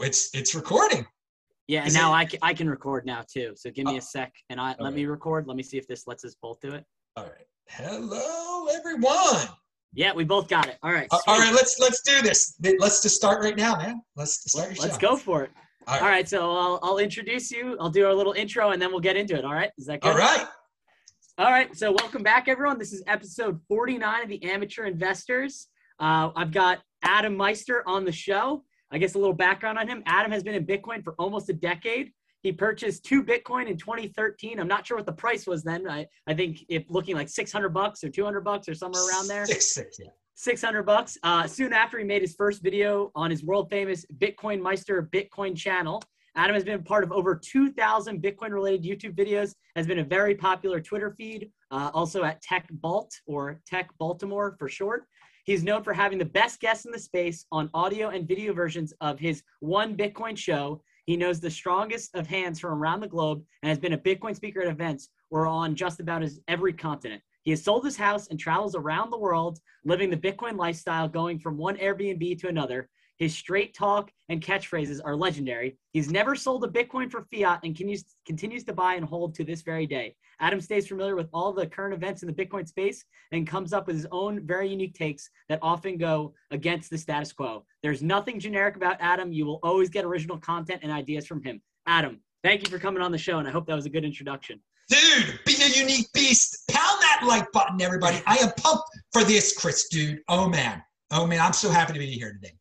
it's it's recording. Yeah, and now it- I can, I can record now too. So give me Oh, a sec and I let okay. me record. Let me see if this lets us both do it. All right. Hello, everyone. Yeah, we both got it. All right. Uh, All right, let's let's do this. Let's just start right now, man. Let's start Let's show. go for it. All All right. right, so I'll, I'll introduce you. I'll do our little intro and then we'll get into it. All right, is that good? All right. All right, so welcome back, everyone. This is episode 49 of the Amateur Investors. Uh, I've got Adam Meister on the show. I guess a little background on him. Adam has been in Bitcoin for almost a decade. He purchased two Bitcoin in 2013. I'm not sure what the price was then. I, I think it looking like 600 bucks or 200 bucks or somewhere around there. Six six. Yeah. 600 bucks. Uh, soon after, he made his first video on his world famous Bitcoin Meister Bitcoin channel. Adam has been part of over 2,000 Bitcoin related YouTube videos, has been a very popular Twitter feed, uh, also at Tech Balt or Tech Baltimore for short. He's known for having the best guests in the space on audio and video versions of his One Bitcoin show. He knows the strongest of hands from around the globe and has been a Bitcoin speaker at events or on just about his every continent. He has sold his house and travels around the world living the Bitcoin lifestyle, going from one Airbnb to another. His straight talk and catchphrases are legendary. He's never sold a Bitcoin for fiat and continues, continues to buy and hold to this very day. Adam stays familiar with all the current events in the Bitcoin space and comes up with his own very unique takes that often go against the status quo. There's nothing generic about Adam. You will always get original content and ideas from him. Adam, thank you for coming on the show, and I hope that was a good introduction. Dude, be a unique beast. Pound that like button, everybody. I am pumped for this, Chris, dude. Oh man. Oh man, I'm so happy to be here today.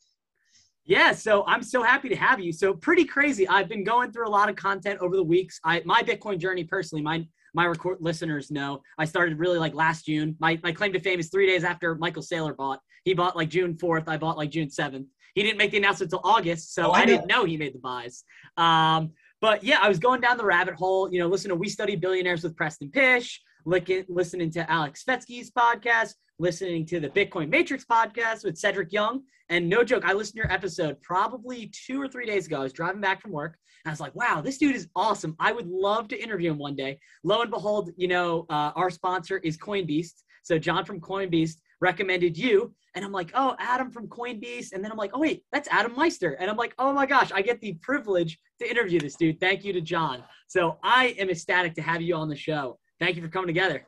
Yeah, so I'm so happy to have you. So pretty crazy. I've been going through a lot of content over the weeks. I my Bitcoin journey personally, my my record listeners know I started really like last June. My my claim to fame is three days after Michael Saylor bought. He bought like June 4th. I bought like June 7th. He didn't make the announcement until August, so Oh, I I, didn't know he made the buys. Um, but yeah, I was going down the rabbit hole. You know, listen to We Study Billionaires with Preston Pysh, listening to Alex Svetski's podcast, listening to the Bitcoin Matrix podcast with Cedric Young. And no joke, I listened to your episode probably two or three days ago. I was driving back from work. I was like, wow, this dude is awesome. I would love to interview him one day. Lo and behold, you know, uh, our sponsor is Coinbeast. So John from Coinbeast recommended you. And I'm like, oh, Adam from Coinbeast. And then I'm like, oh, wait, that's Adam Meister. And I'm like, oh my gosh, I get the privilege to interview this dude. Thank you to John. So I am ecstatic to have you on the show. Thank you for coming together.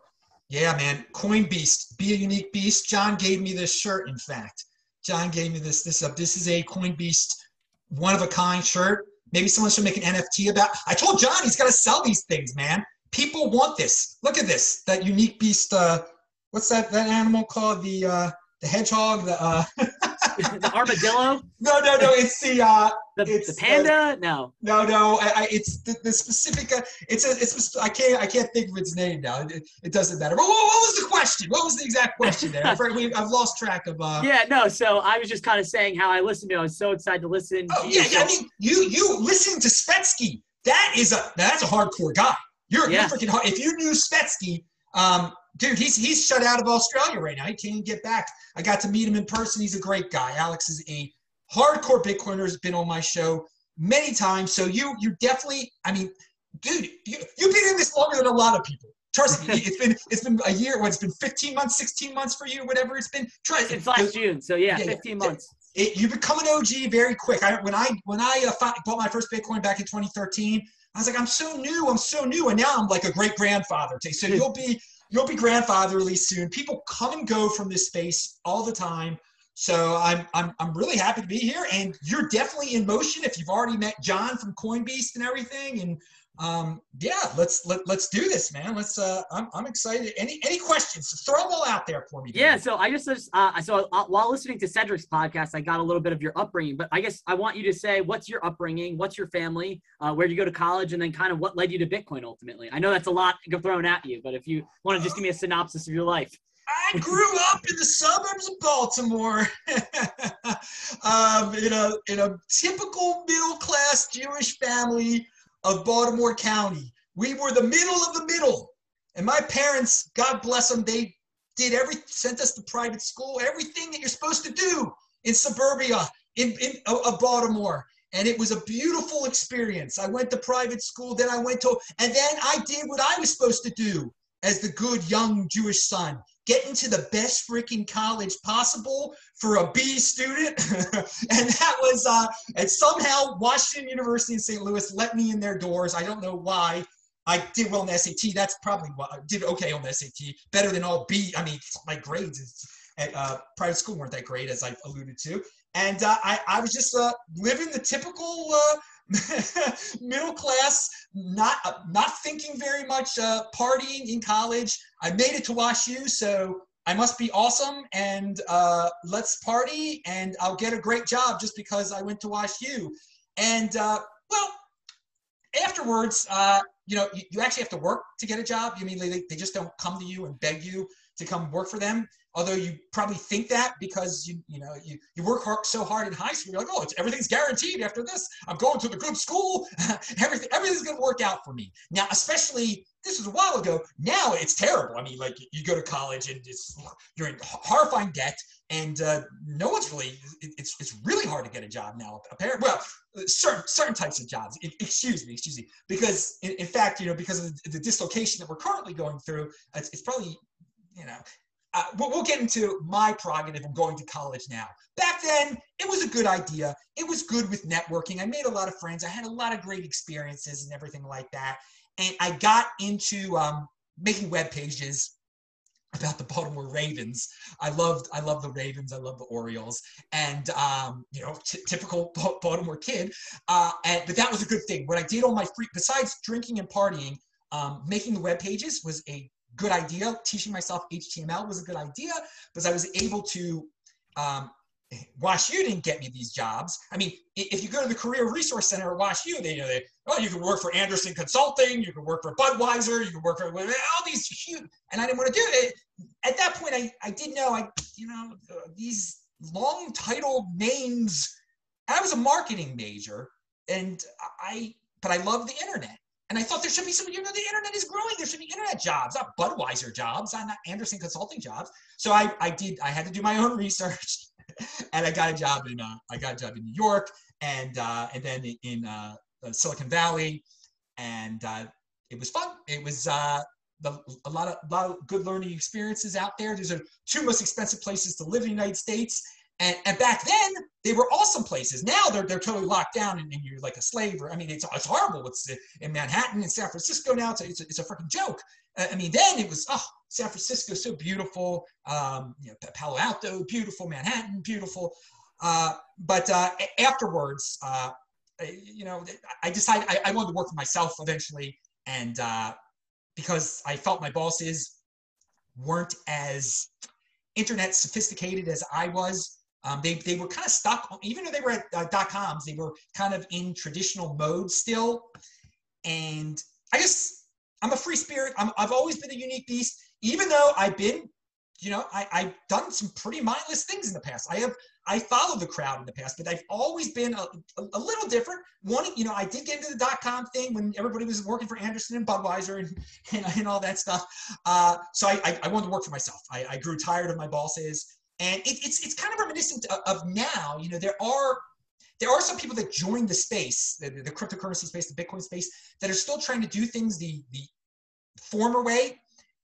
Yeah, man. Coin Beast. Be a unique beast. John gave me this shirt, in fact. John gave me this. This up. this is a Coin Beast one of a kind shirt. Maybe someone should make an NFT about. I told John he's got to sell these things, man. People want this. Look at this. That unique beast. Uh, what's that? That animal called the uh, the hedgehog. The uh, the armadillo, no, no, no. It's the uh, the, It's, the panda. No. no, no. I, I it's the, the specific. Uh, it's a. It's. I can't. I can't think of its name now. It, it doesn't matter. But what, what was the question? What was the exact question there? I've, we- I've lost track of. Uh, Yeah, no. So I was just kind of saying how I listened to. it. I was so excited to listen. Oh to yeah, yeah. I mean, you you listen to Svetski. That is a that's a hardcore guy. You're, Yeah. you're freaking hard. If you knew Svetski, um, dude, he's he's shut out of Australia right now. He can't even get back. I got to meet him in person. He's a great guy. Alex is a hardcore Bitcoiner. Has been on my show many times. So you you definitely. I mean, dude, you you've been in this longer than a lot of people. Trust me, it's been it's been a year. What it's been 15 months, 16 months for you, whatever it's been. Try Since last June. So yeah, Yeah, yeah. 15 months. it, you become an OG very quick. I, when I when I uh, bought my first Bitcoin back in 2013, I was like, I'm so new, I'm so new, and now I'm like a great grandfather. So you'll be you'll be grandfatherly soon. People come and go from this space all the time. So I'm I'm I'm really happy to be here, and you're definitely in motion. If you've already met John from Coinbeast and everything, and um, yeah, let's let, let's do this, man. Let's. Uh, I'm I'm excited. Any any questions? Throw them all out there for me. dude. Yeah, so I just uh, so uh, while listening to Cedric's podcast, I got a little bit of your upbringing. But I guess I want you to say what's your upbringing, what's your family, uh, where did you go to college, and then kind of what led you to Bitcoin ultimately. I know that's a lot thrown at you, but if you want to just give me a synopsis of your life. I grew up in the suburbs of Baltimore, um, in a in a typical middle class Jewish family of Baltimore County. We were the middle of the middle, and my parents, God bless them, they did every sent us to private school, everything that you're supposed to do in suburbia in, in of Baltimore. And it was a beautiful experience. I went to private school, then I went to, and then I did what I was supposed to do as the good young Jewish son. get into the best freaking college possible for a B student. and that was, uh, and somehow Washington University in St. Louis let me in their doors. I don't know why. I did well in the SAT. That's probably why I did okay on the SAT. Better than all B. I mean, my grades at uh, private school weren't that great, as I've alluded to. And uh, I, I was just uh, living the typical uh, middle class, not uh, not thinking very much, uh, partying in college. I made it to Wash U, so I must be awesome, and let's party, and I'll get a great job just because I went to Wash U. And well, afterwards, you know, you, you, actually have to work to get a job. You mean they, they just don't come to you and beg you to come work for them? Although you probably think that because you you know you, you work hard, so hard in high school, you're like, oh, it's, everything's guaranteed after this. I'm going to the good school. Everything everything's gonna work out for me. Now, especially this was a while ago. Now it's terrible. I mean, like you go to college and it's you're in horrifying debt, and uh, no one's really. It's it's really hard to get a job now. Apparently, well, certain certain types of jobs. Excuse me, excuse me, because in, in fact, you know, because of the, the, dislocation that we're currently going through, it's, it's probably you know uh, we'll, get into my prerogative of going to college now. Back then, it was a good idea. It was good with networking. I made a lot of friends. I had a lot of great experiences and everything like that. And I got into um, making web pages about the Baltimore Ravens. I loved I love the Ravens. I love the Orioles, and um, you know, t- typical Baltimore kid. Uh, and, but that was a good thing. What I did on my free, besides drinking and partying, um, making the web pages was a good idea. Teaching myself HTML was a good idea because I was able to. Um, Wash U didn't get me these jobs. I mean, if you go to the Career Resource Center at Wash U, they, you know, they, oh, you can work for Andersen Consulting, you can work for Budweiser, you can work for all these huge, and I didn't want to do it. At that point, I, I did know, I, you know, uh, these long titled names. I was a marketing major, and I, but I love the internet. And I thought there should be some, you know, the internet is growing. There should be internet jobs, not Budweiser jobs, not Andersen Consulting jobs. So I, I did, I had to do my own research, and I got a job in, uh, I got a job in New York, and uh, and then in uh, Silicon Valley, and uh, it was fun. It was uh, the, a lot of lot of good learning experiences out there. These are two most expensive places to live in the United States, and, and back then, they were awesome places. Now they're, they're totally locked down and, and you're like a slave. Or, I mean, it's, it's horrible. It's in Manhattan and San Francisco now. It's a, it's a, freaking joke. I mean, then it was, oh, San Francisco, so beautiful. Um, you know, Palo Alto, beautiful. Manhattan, beautiful. Uh, but uh, afterwards, uh, you know, I decided I, I, wanted to work for myself eventually. And uh, because I felt my bosses weren't as internet sophisticated as I was, um, they, they were kind of stuck, even though they were at uh, dot coms, they were kind of in traditional mode still. And I guess I'm a free spirit. i have always been a unique beast, even though I've been, you know, I, I've done some pretty mindless things in the past. I have, I followed the crowd in the past, but I've always been a, a, a little different. One, you know, I did get into the dot com thing when everybody was working for Andersen and Budweiser and, and, and all that stuff. Uh, so I, I, I, wanted to work for myself. I, I grew tired of my bosses. And it, it's it's kind of reminiscent of, now. You know, there are there are some people that join the space, the, the cryptocurrency space, the Bitcoin space, that are still trying to do things the the former way.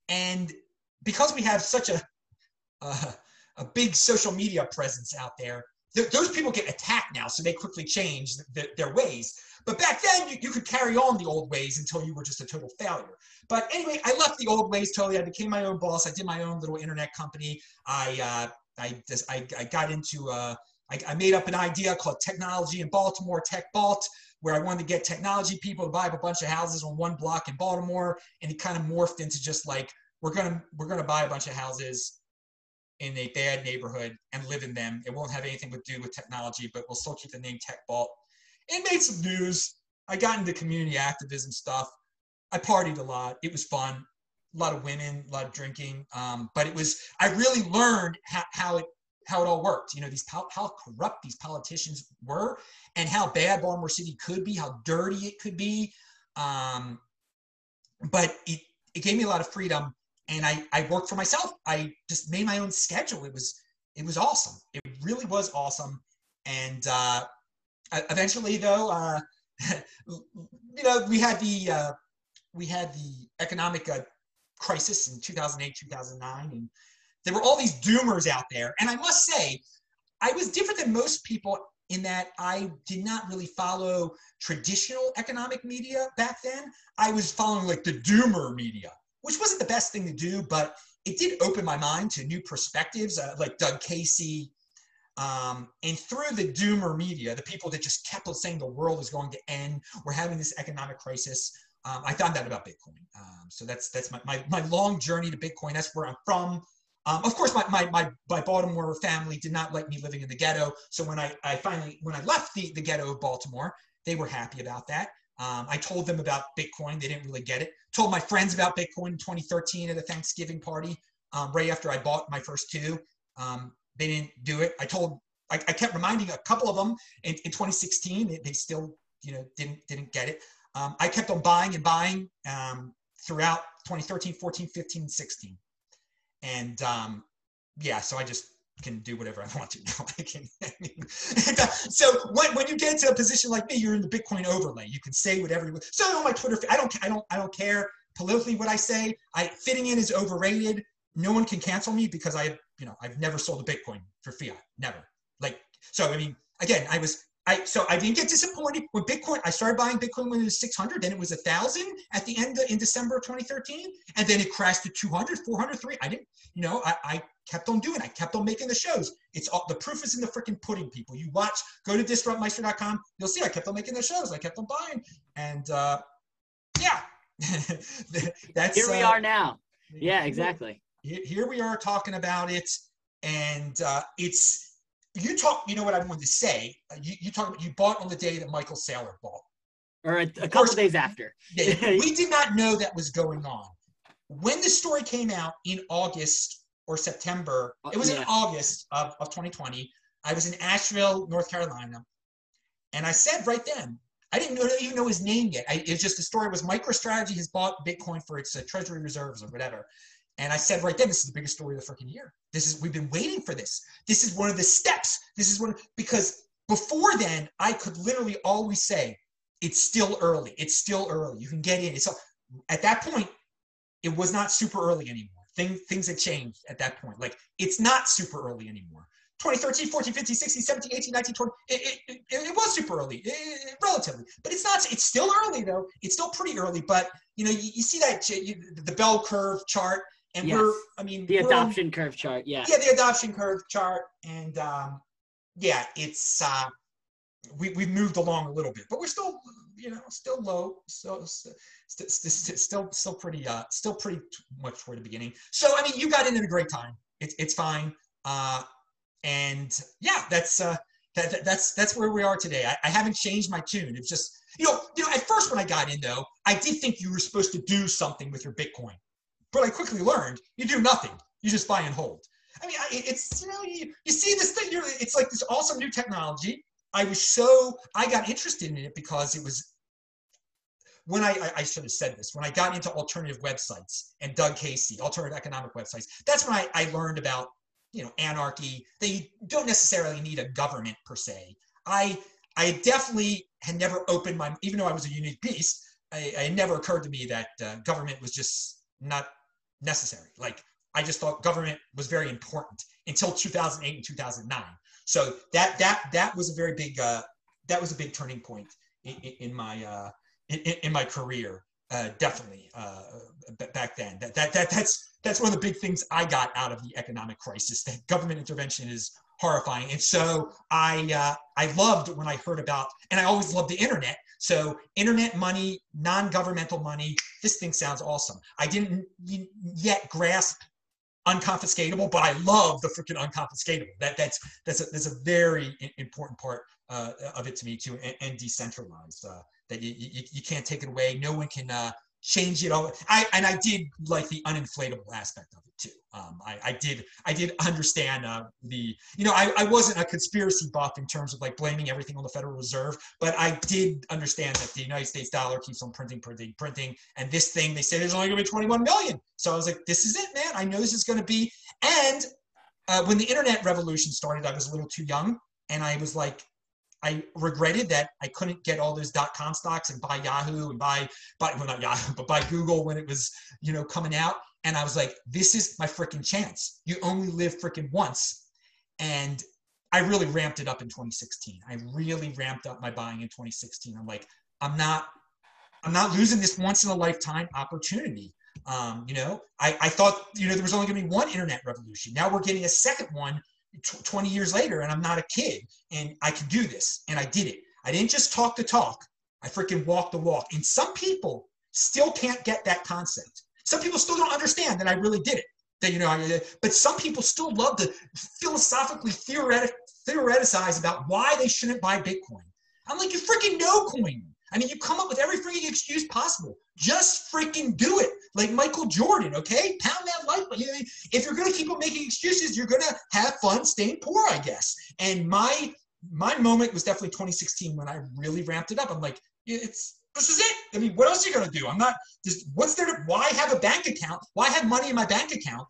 And because we have such a uh, a big social media presence out there, th- those people get attacked now, so they quickly change th- their ways. But back then, you, you could carry on the old ways until you were just a total failure. But anyway, I left the old ways totally. I became my own boss. I did my own little internet company. I uh, I just I, I got into uh, I, I made up an idea called technology in Baltimore Tech Balt, where I wanted to get technology people to buy up a bunch of houses on one block in Baltimore, and it kind of morphed into just like we're gonna we're gonna buy a bunch of houses in a bad neighborhood and live in them. It won't have anything to do with technology, but we'll still keep the name Tech Balt. It made some news. I got into community activism stuff. I partied a lot. It was fun a lot of women, a lot of drinking. Um, but it was I really learned how, how it how it all worked. You know, these how corrupt these politicians were, and how bad Baltimore City could be, how dirty it could be. Um, but it it gave me a lot of freedom, and I I worked for myself. I just made my own schedule. It was it was awesome. It really was awesome. And uh, eventually, though, uh, you know, we had the uh, we had the economic uh, crisis in 2008, 2009, and there were all these doomers out there. And I must say, I was different than most people in that I did not really follow traditional economic media back then. I was following like the doomer media, which wasn't the best thing to do, but it did open my mind to new perspectives, uh, like Doug Casey. Um, and through the doomer media, the people that just kept on saying the world is going to end, we're having this economic crisis. Um, I found out about Bitcoin. Um, so that's that's my, my, my long journey to Bitcoin. That's where I'm from. Um, of course, my, my, my, my Baltimore family did not like me living in the ghetto. So when I, I finally, when I left the, the ghetto of Baltimore, they were happy about that. Um, I told them about Bitcoin. They didn't really get it. Told my friends about Bitcoin in 2013 at a Thanksgiving party, um, right after I bought my first two. Um, they didn't do it. I told, I, I, kept reminding a couple of them in, in 2016. They, they, still, you know, didn't didn't get it. Um, I kept on buying and buying um, throughout 2013, 14, 15, 16 and um, yeah, so I just can do whatever I want to now. I can, I mean, so when, when you get into a position like me, you're in the Bitcoin overlay. You can say whatever you want. So on my Twitter, I don't, I don't, I don't care politically what I say. I fitting in is overrated. No one can cancel me because I, you know, I've never sold a Bitcoin for fiat, never. Like, so I mean, again, I was I, so I didn't get disappointed when Bitcoin. I started buying Bitcoin when it was 600, then it was a thousand at the end of, in December of 2013, and then it crashed to 200, 400, 3. I didn't, you know, I, I kept on doing. I kept on making the shows. It's all the proof is in the freaking pudding. People, you watch. Go to disruptmeister.com. You'll see. I kept on making the shows. I kept on buying, and uh, yeah, that's here we uh, are now. Yeah, exactly. Here, here we are talking about it, and uh, it's you talk. You know what I wanted to say. Uh, you, you talk about you bought on the day that Michael Saylor bought, or a, a couple course, days after. yeah, we did not know that was going on when the story came out in August or September. Uh, it was yeah. in August of, of 2020. I was in Asheville, North Carolina, and I said right then, I didn't know, even know his name yet. I, it was just the story was MicroStrategy has bought Bitcoin for its uh, treasury reserves or whatever. And I said right then, this is the biggest story of the freaking year. This is we've been waiting for this. This is one of the steps. This is one because before then, I could literally always say, it's still early. It's still early. You can get in. It's at that point, it was not super early anymore. Things things had changed at that point. Like it's not super early anymore. 2013, 14, 15, 16, 17, 18, 19, 20. It, it, it, it was super early, it, relatively, but it's not. It's still early though. It's still pretty early. But you know, you, you see that you, the bell curve chart and yes. we're i mean the adoption on, curve chart yeah yeah the adoption curve chart and um yeah it's uh we, we've moved along a little bit but we're still you know still low so st- st- st- still still pretty uh still pretty much toward the beginning so i mean you got in at a great time it's it's fine uh and yeah that's uh that, that, that's that's where we are today. I, I haven't changed my tune. It's just you know you know at first when I got in though, I did think you were supposed to do something with your Bitcoin. But I quickly learned you do nothing. You just buy and hold. I mean, it's you know you, you see this thing. You're, it's like this awesome new technology. I was so I got interested in it because it was when I, I, I should have said this when I got into alternative websites and Doug Casey alternative economic websites. That's when I, I learned about you know anarchy. They don't necessarily need a government per se. I I definitely had never opened my even though I was a unique beast. I, it never occurred to me that uh, government was just not necessary. Like I just thought government was very important until 2008 and 2009. So that that that was a very big uh, that was a big turning point in, in my uh, in, in, my career. Uh, definitely uh, back then. That, that that that's that's one of the big things I got out of the economic crisis. That government intervention is horrifying. And so I uh, I loved when I heard about, and I always loved the internet. So internet money, non-governmental money. This thing sounds awesome. I didn't yet grasp unconfiscatable, but I love the freaking unconfiscatable. That that's that's a, that's a very important part uh, of it to me too, and, and decentralized. Uh, that you, you, you can't take it away. No one can uh, change it all. I and I did like the uninflatable aspect of it too. Um, I, I did I did understand uh, the you know I, I wasn't a conspiracy buff in terms of like blaming everything on the Federal Reserve, but I did understand that the United States dollar keeps on printing, printing, printing, and this thing they say there's only going to be 21 million. So I was like, this is it, man. I know this is going to be. And uh, when the internet revolution started, I was a little too young, and I was like, I regretted that I couldn't get all those dot com stocks and buy Yahoo and buy, buy well not Yahoo, but buy Google when it was, you know, coming out. And I was like, this is my freaking chance. You only live freaking once. And I really ramped it up in 2016. I really ramped up my buying in 2016. I'm like, I'm not, I'm not losing this once in a lifetime opportunity. Um, you know, I, I thought, you know, there was only going to be one internet revolution. Now we're getting a second one 20 years later, and I'm not a kid, and I can do this. And I did it. I didn't just talk the talk. I freaking walked the walk. And some people still can't get that concept. Some people still don't understand that I really did it. That you know, I, but some people still love to philosophically theoretic, theoreticize about why they shouldn't buy Bitcoin. I'm like, you freaking know coin. I mean, you come up with every freaking excuse possible. Just freaking do it. Like Michael Jordan, okay? Pound that life. If you're going to keep on making excuses, you're going to have fun staying poor, I guess. And my my moment was definitely 2016 when I really ramped it up. I'm like, it's this is it. I mean, what else are you going to do? I'm not just what's there to why have a bank account? Why have money in my bank account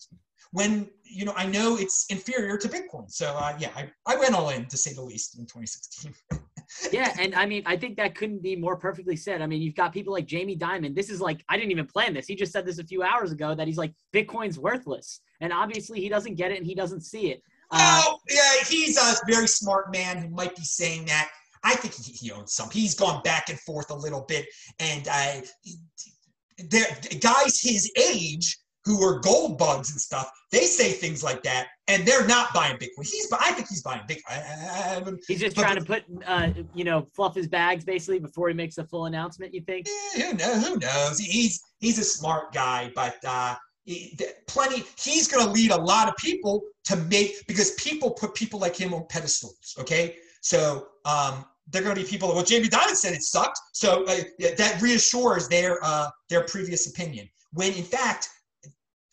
when you know I know it's inferior to Bitcoin? So uh, yeah, I, I went all in to say the least in 2016. yeah, and I mean, I think that couldn't be more perfectly said. I mean, you've got people like Jamie Dimon. This is like I didn't even plan this. He just said this a few hours ago that he's like Bitcoin's worthless, and obviously he doesn't get it and he doesn't see it. Uh, oh, yeah, he's a very smart man who might be saying that. I think he, he owns some. He's gone back and forth a little bit, and I, there guys his age who are gold bugs and stuff, they say things like that, and they're not buying Bitcoin. He's, I think he's buying Bitcoin. he's just but, trying to put, uh, you know, fluff his bags basically before he makes a full announcement. You think? Yeah, who knows? Who knows? He's he's a smart guy, but uh, he, plenty. He's going to lead a lot of people to make because people put people like him on pedestals. Okay, so um, they're going to be people. Well, Jamie Dimon said it sucked, so uh, that reassures their uh, their previous opinion. When in fact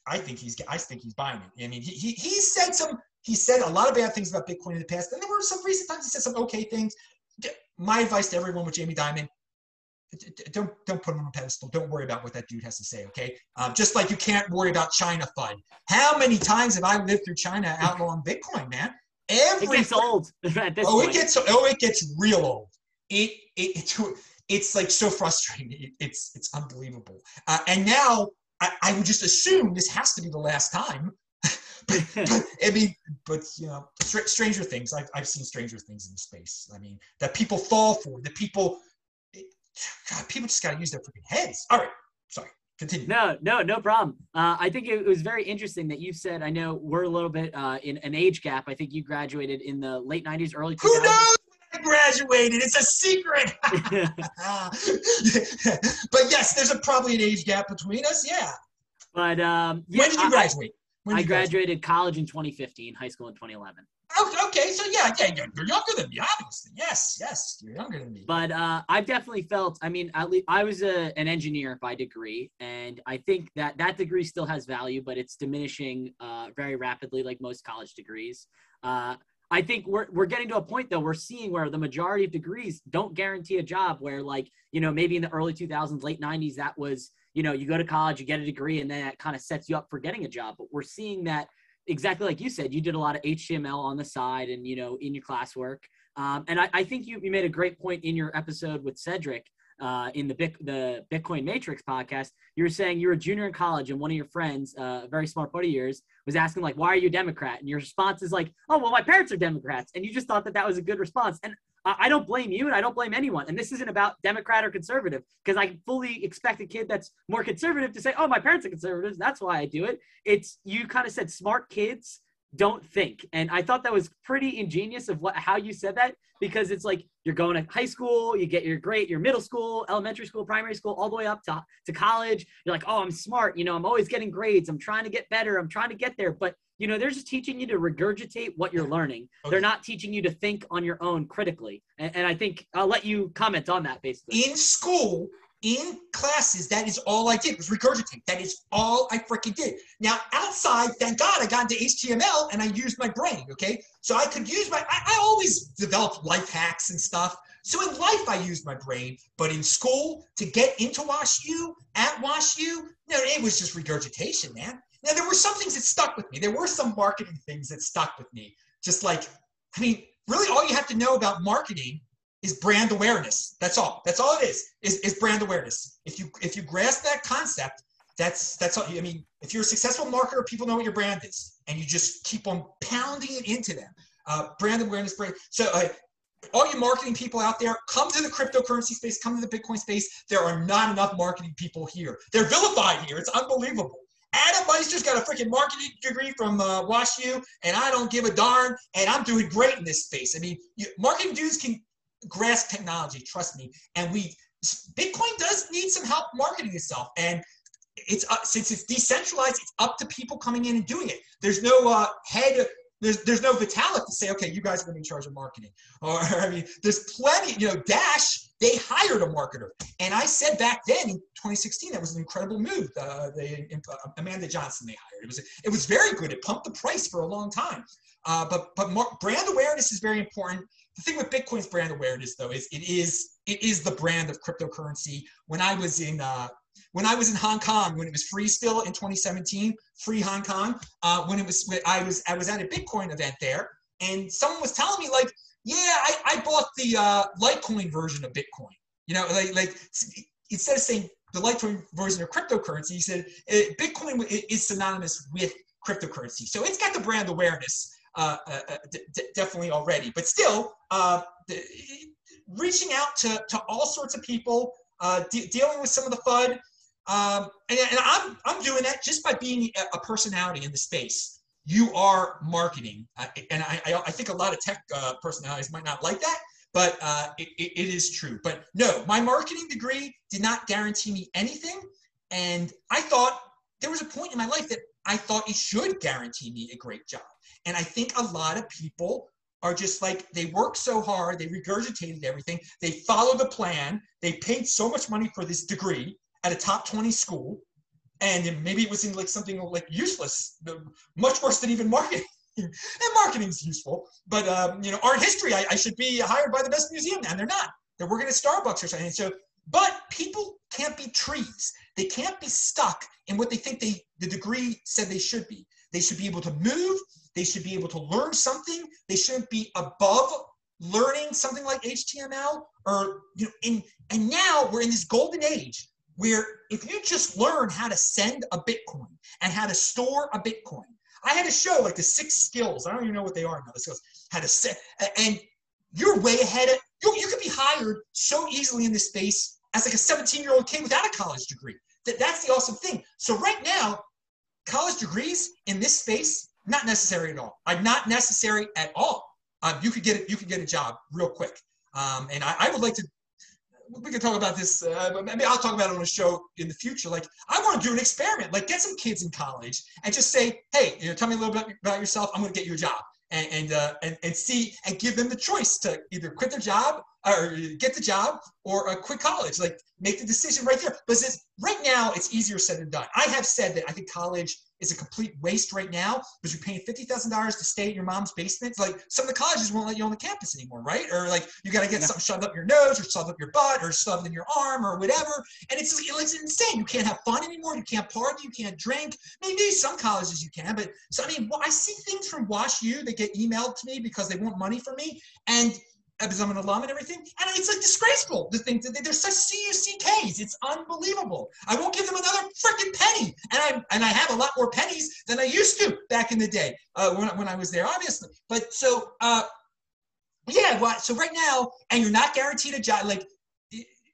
I think he's I think he's buying it. I mean, he, he he said some he said a lot of bad things about Bitcoin in the past, and there were some recent times he said some okay things. My advice to everyone with Jamie Dimon: don't don't put him on a pedestal. Don't worry about what that dude has to say. Okay, um, just like you can't worry about China FUD. How many times have I lived through China outlawing Bitcoin, man? Every it gets old oh, point. it gets oh, it gets real old. It it, it it's like so frustrating. It, it's it's unbelievable. Uh, and now I, I would just assume this has to be the last time. but, but, I mean, but you know, Stranger Things. I've I've seen Stranger Things in space. I mean, that people fall for. That people, God, people just got to use their freaking heads. All right, sorry. Continue. No, no, no problem. Uh, I think it was very interesting that you said. I know we're a little bit uh, in an age gap. I think you graduated in the late '90s, early 2000s. Who knows? Graduated. It's a secret. but yes, there's a, probably an age gap between us. Yeah. But um, yeah, when did you graduate? I, I graduated college in 2015, high school in 2011. Okay, so yeah, yeah, you're younger than me, obviously. Yes, yes, you're younger than me. But uh, I've definitely felt. I mean, at least I was a, an engineer by degree, and I think that that degree still has value, but it's diminishing uh, very rapidly, like most college degrees. Uh, I think we're we're getting to a point though we're seeing where the majority of degrees don't guarantee a job where like you know maybe in the early 2000s late 90s that was you know you go to college you get a degree and then that kind of sets you up for getting a job. But we're seeing that exactly like you said you did a lot of html on the side and you know in your classwork. Um, and I, I think you, you made a great point in your episode with cedric uh, in the Bic- the Bitcoin Matrix podcast, you were saying you were a junior in college and one of your friends, uh, a very smart buddy of yours, was asking like, "Why are you a Democrat?" And your response is like, "Oh, well, my parents are Democrats," and you just thought that that was a good response. And I, I don't blame you, and I don't blame anyone. And this isn't about Democrat or conservative because I fully expect a kid that's more conservative to say, "Oh, my parents are conservatives. That's why I do it." It's you kind of said smart kids don't think. And I thought that was pretty ingenious of what how you said that because it's like you're going to high school, you get your grade, your middle school, elementary school, primary school, all the way up to, to college. You're like, oh, I'm smart. You know, I'm always getting grades. I'm trying to get better. I'm trying to get there. But you know, they're just teaching you to regurgitate what you're learning. Okay. They're not teaching you to think on your own critically. And, and I think I'll let you comment on that basically. In school, in classes, that is all I did was regurgitate. That is all I freaking did. Now, outside, thank God I got into HTML and I used my brain, okay? So I could use my, I, I always developed life hacks and stuff. So in life, I used my brain, but in school, to get into WashU, at WashU, know, it was just regurgitation, man. Now, there were some things that stuck with me. There were some marketing things that stuck with me. Just like, I mean, really all you have to know about marketing is brand awareness. That's all. That's all it is, is, is brand awareness. If you if you grasp that concept, that's that's all. I mean, if you're a successful marketer, people know what your brand is, and you just keep on pounding it into them. Uh, brand awareness, brand. So uh, all you marketing people out there, come to the cryptocurrency space, come to the Bitcoin space. There are not enough marketing people here. They're vilified here. It's unbelievable. Adam Meister's got a freaking marketing degree from uh, WashU, and I don't give a darn, and I'm doing great in this space. I mean, you, marketing dudes can grasp technology, trust me. And we, Bitcoin does need some help marketing itself. And it's uh, since it's decentralized, it's up to people coming in and doing it. There's no uh, head there's there's no Vitalik to say, okay, you guys are going to be in charge of marketing. Or I mean, there's plenty. You know, Dash they hired a marketer, and I said back then in 2016 that was an incredible move. Uh, they uh, Amanda Johnson they hired. It was it was very good. It pumped the price for a long time. Uh, but but brand awareness is very important. The thing with Bitcoin's brand awareness though is it is it is the brand of cryptocurrency. When I was in uh, when I was in Hong Kong, when it was free still in 2017, free Hong Kong, uh, when it was, I was, I was at a Bitcoin event there, and someone was telling me like, yeah, I, I bought the uh, Litecoin version of Bitcoin. You know, like, like instead of saying the Litecoin version of cryptocurrency, he said eh, Bitcoin is synonymous with cryptocurrency. So it's got the brand awareness uh, uh, uh definitely already, but still, uh, reaching out to, to all sorts of people, de- dealing with some of the FUD, um, and, and, I'm, I'm doing that just by being a, personality in the space. You are marketing. Uh, and I, I, I, think a lot of tech uh, personalities might not like that, but uh, it, it is true. But no, my marketing degree did not guarantee me anything. And I thought there was a point in my life that I thought it should guarantee me a great job. And I think a lot of people are just like they work so hard, they regurgitated everything, they followed the plan, they paid so much money for this degree, at a top 20 school and maybe it was in like something like useless much worse than even marketing. And marketing's useful but um, you know art history I, I, should be hired by the best museum and they're not. They're working at starbucks or something so but people can't be trees. They can't be stuck in what they think they the degree said they should be they should be able to move they should be able to learn something they shouldn't be above learning something like html or you know in and now we're in this golden age where if you just learn how to send a Bitcoin and how to store a Bitcoin, I had a show like the six skills. I don't even know what they are now. The skills how to set, and you're way ahead of you. You could be hired so easily in this space as like a 17 year old kid without a college degree. That that's the awesome thing. So right now, college degrees in this space not necessary at all. Are not necessary at all. Um, you could get. You could get a job real quick. Um, and I, I, would like to we can talk about this. Uh, maybe I'll talk about it on a show in the future. Like, I want to do an experiment. Like, get some kids in college and just say, "Hey, you know, tell me a little bit about yourself. I'm going to get you a job." And and, uh, and and see and give them the choice to either quit their job or get the job or uh, quit college. Like, make the decision right there. But right now, it's easier said than done. I have said that I think college is a complete waste right now because you're paying fifty thousand dollars to stay in your mom's basement. It's like some of the colleges won't let you on the campus anymore, right? Or like you got to get yeah. something shoved up your nose, or shoved up your butt, or shoved in your arm, or whatever. And it's it's insane. You can't have fun anymore. You can't party. You can't drink. Maybe some colleges you can, but so I mean, I see things from Wash U that get emailed to me because they want money from me, and because I'm an alum and everything. And it's like disgraceful. The thing they're such CUCKs. It's unbelievable. I won't give them another freaking penny. And I and I have a lot more pennies than I used to back in the day uh, when, when I was there, obviously. But so uh, yeah, well, so right now, and you're not guaranteed a job. Like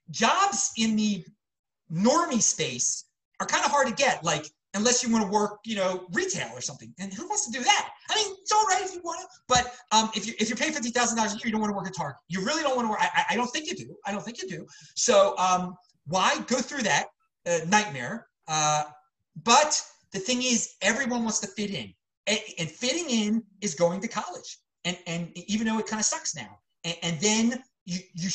jobs in the normie space are kind of hard to get. Like unless you want to work, you know, retail or something. And who wants to do that? I mean, it's all right if you want to, but um, if you if you're paying fifty thousand dollars a year, you don't want to work at Target. You really don't want to work. I, I don't think you do. I don't think you do. So um, why go through that uh, nightmare? Uh, but the thing is, everyone wants to fit in, and, and fitting in is going to college. And and even though it kind of sucks now, and, and then you you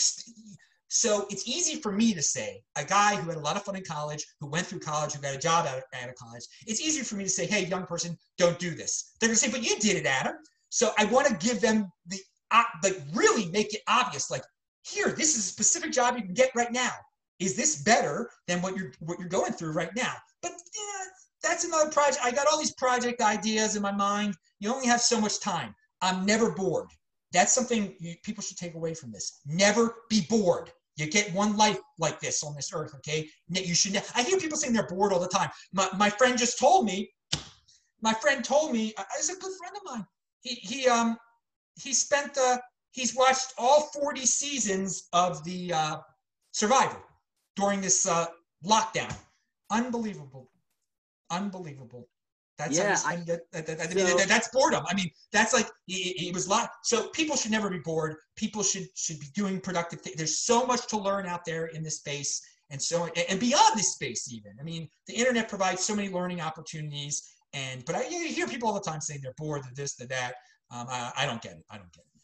so it's easy for me to say, a guy who had a lot of fun in college, who went through college, who got a job out of, out of college, it's easier for me to say, hey, young person, don't do this. They're gonna say, but you did it, Adam. So I want to give them the, uh, like, really make it obvious, like, here, this is a specific job you can get right now. Is this better than what you're what you're going through right now? But yeah, that's another project. I got all these project ideas in my mind. You only have so much time. I'm never bored. that's something you, people should take away from this. Never be bored. You get one life like this on this earth, okay? You should. I hear people saying they're bored all the time. My, my friend just told me. My friend told me. Uh, he's a good friend of mine. He he um he spent uh he's watched all 40 seasons of the uh, Survivor during this uh, lockdown. Unbelievable, unbelievable. That's yeah, I, that, that, that, so, that, that's boredom. I mean, that's like he, he was lot. So people should never be bored. People should should be doing productive things. There's so much to learn out there in this space, and so and beyond this space even. I mean, the internet provides so many learning opportunities. And but I you hear people all the time saying they're bored, they're this, they're that. Um, I, I don't get it. I don't get it.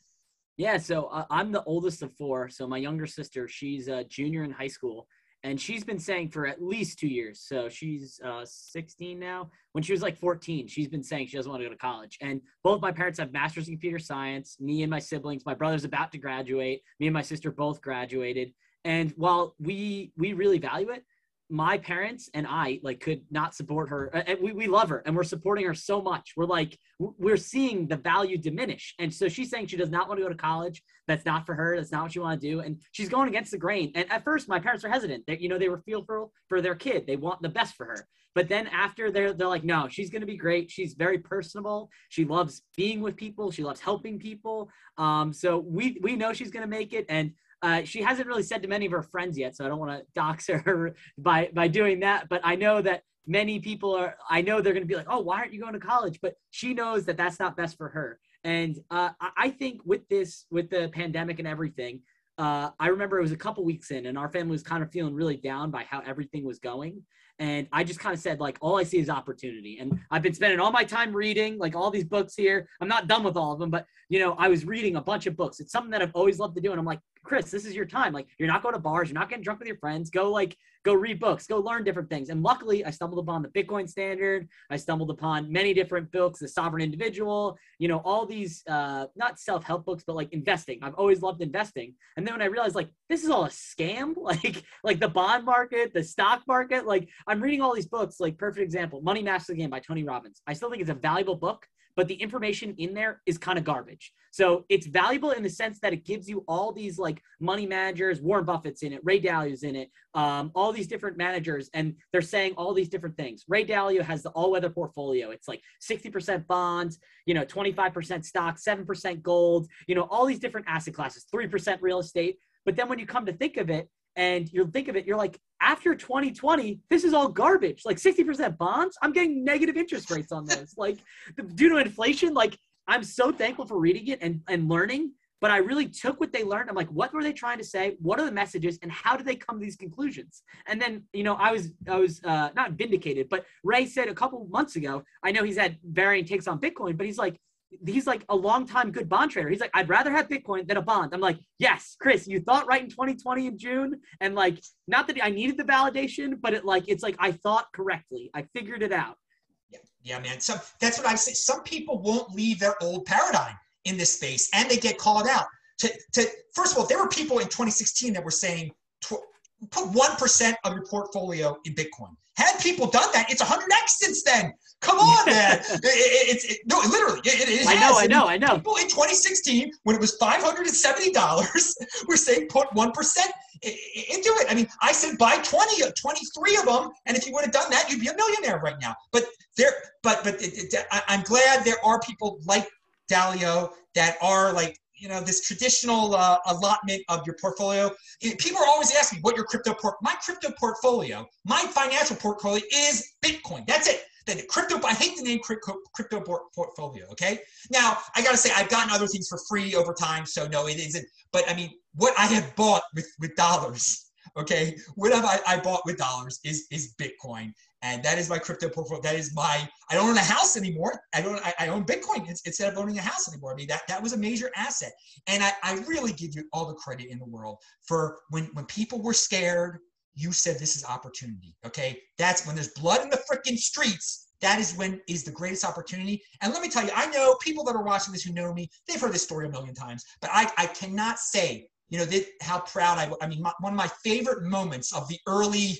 Yeah, so uh, I'm the oldest of four. So my younger sister, she's a junior in high school, and she's been saying for at least two years. So she's uh, 16 now. When she was like 14, she's been saying she doesn't want to go to college. And both my parents have masters in computer science. Me and my siblings, my brother's about to graduate. Me and my sister both graduated. And while we we really value it, my parents and I like could not support her. We, we love her and we're supporting her so much. We're like, we're seeing the value diminish. And so she's saying she does not want to go to college. That's not for her. That's not what she want to do. And she's going against the grain. And at first my parents were hesitant that, you know, they were fearful for their kid. They want the best for her. But then after they're, they're like, no, she's going to be great. She's very personable. She loves being with people. She loves helping people. Um, so we, we know she's going to make it. And uh, she hasn't really said to many of her friends yet, so I don't want to dox her by by doing that. But I know that many people are. I know they're going to be like, "Oh, why aren't you going to college?" But she knows that that's not best for her. And uh, I think with this, with the pandemic and everything, uh, I remember it was a couple weeks in, and our family was kind of feeling really down by how everything was going. And I just kind of said, like, all I see is opportunity. And I've been spending all my time reading, like, all these books here. I'm not done with all of them, but, you know, I was reading a bunch of books. It's something that I've always loved to do. And I'm like, Chris, this is your time. Like, you're not going to bars, you're not getting drunk with your friends. Go, like, go read books, go learn different things. And luckily, I stumbled upon the Bitcoin Standard. I stumbled upon many different books, The Sovereign Individual, you know, all these, uh, not self help books, but like investing. I've always loved investing. And then when I realized, like, this is all a scam, like, like the bond market, the stock market, like, I'm reading all these books, like, perfect example, Money Masters the Game by Tony Robbins. I still think it's a valuable book but the information in there is kind of garbage. So it's valuable in the sense that it gives you all these like money managers, Warren Buffett's in it, Ray Dalio's in it, um, all these different managers, and they're saying all these different things. Ray Dalio has the all-weather portfolio. It's like 60% bonds, you know, 25% stock, 7% gold, you know, all these different asset classes, 3% real estate. But then when you come to think of it, and you think of it, you're like, after 2020, this is all garbage. Like 60% bonds, I'm getting negative interest rates on those. like due to inflation, like I'm so thankful for reading it and, and learning. But I really took what they learned. I'm like, what were they trying to say? What are the messages, and how did they come to these conclusions? And then, you know, I was I was uh, not vindicated, but Ray said a couple months ago. I know he's had varying takes on Bitcoin, but he's like, he's like a long time good bond trader. He's like, I'd rather have Bitcoin than a bond. I'm like, yes, Chris, you thought right in 2020 in June. And like, not that I needed the validation, but it like, it's like I thought correctly. I figured it out. Yeah, yeah, man. So that's what I say. Some people won't leave their old paradigm in this space and they get called out. To, to first of all, there were people in 2016 that were saying put 1% of your portfolio in Bitcoin. Had people done that, it's 100x since then. Come on, man. it, it, it, no, literally, it, it I know, I know, I know. People in 2016, when it was $570, were saying put 1% into it. I mean, I said buy 20, uh, 23 of them, and if you would have done that, you'd be a millionaire right now. But there, but but I'm glad there are people like Dalio that are like you know this traditional uh, allotment of your portfolio. People are always asking what your crypto port. My crypto portfolio, my financial portfolio is Bitcoin. That's it. The crypto. I hate the name crypto, crypto portfolio. Okay. Now I gotta say I've gotten other things for free over time, so no, it isn't. But I mean, what I have bought with with dollars okay what have I, I bought with dollars is is bitcoin. And that is my crypto portfolio. That is my i don't own a house anymore. I don't i, I own bitcoin instead of owning a house anymore. I mean that, that was a major asset. And I, I really give you all the credit in the world for when when people were scared you said this is opportunity. Okay? That's when there's blood in the freaking streets that is when is the greatest opportunity. And let me tell you, I know people that are watching this who know me, they've heard this story a million times, but I, I cannot say you know, how proud I, I mean, my, one of my favorite moments of the early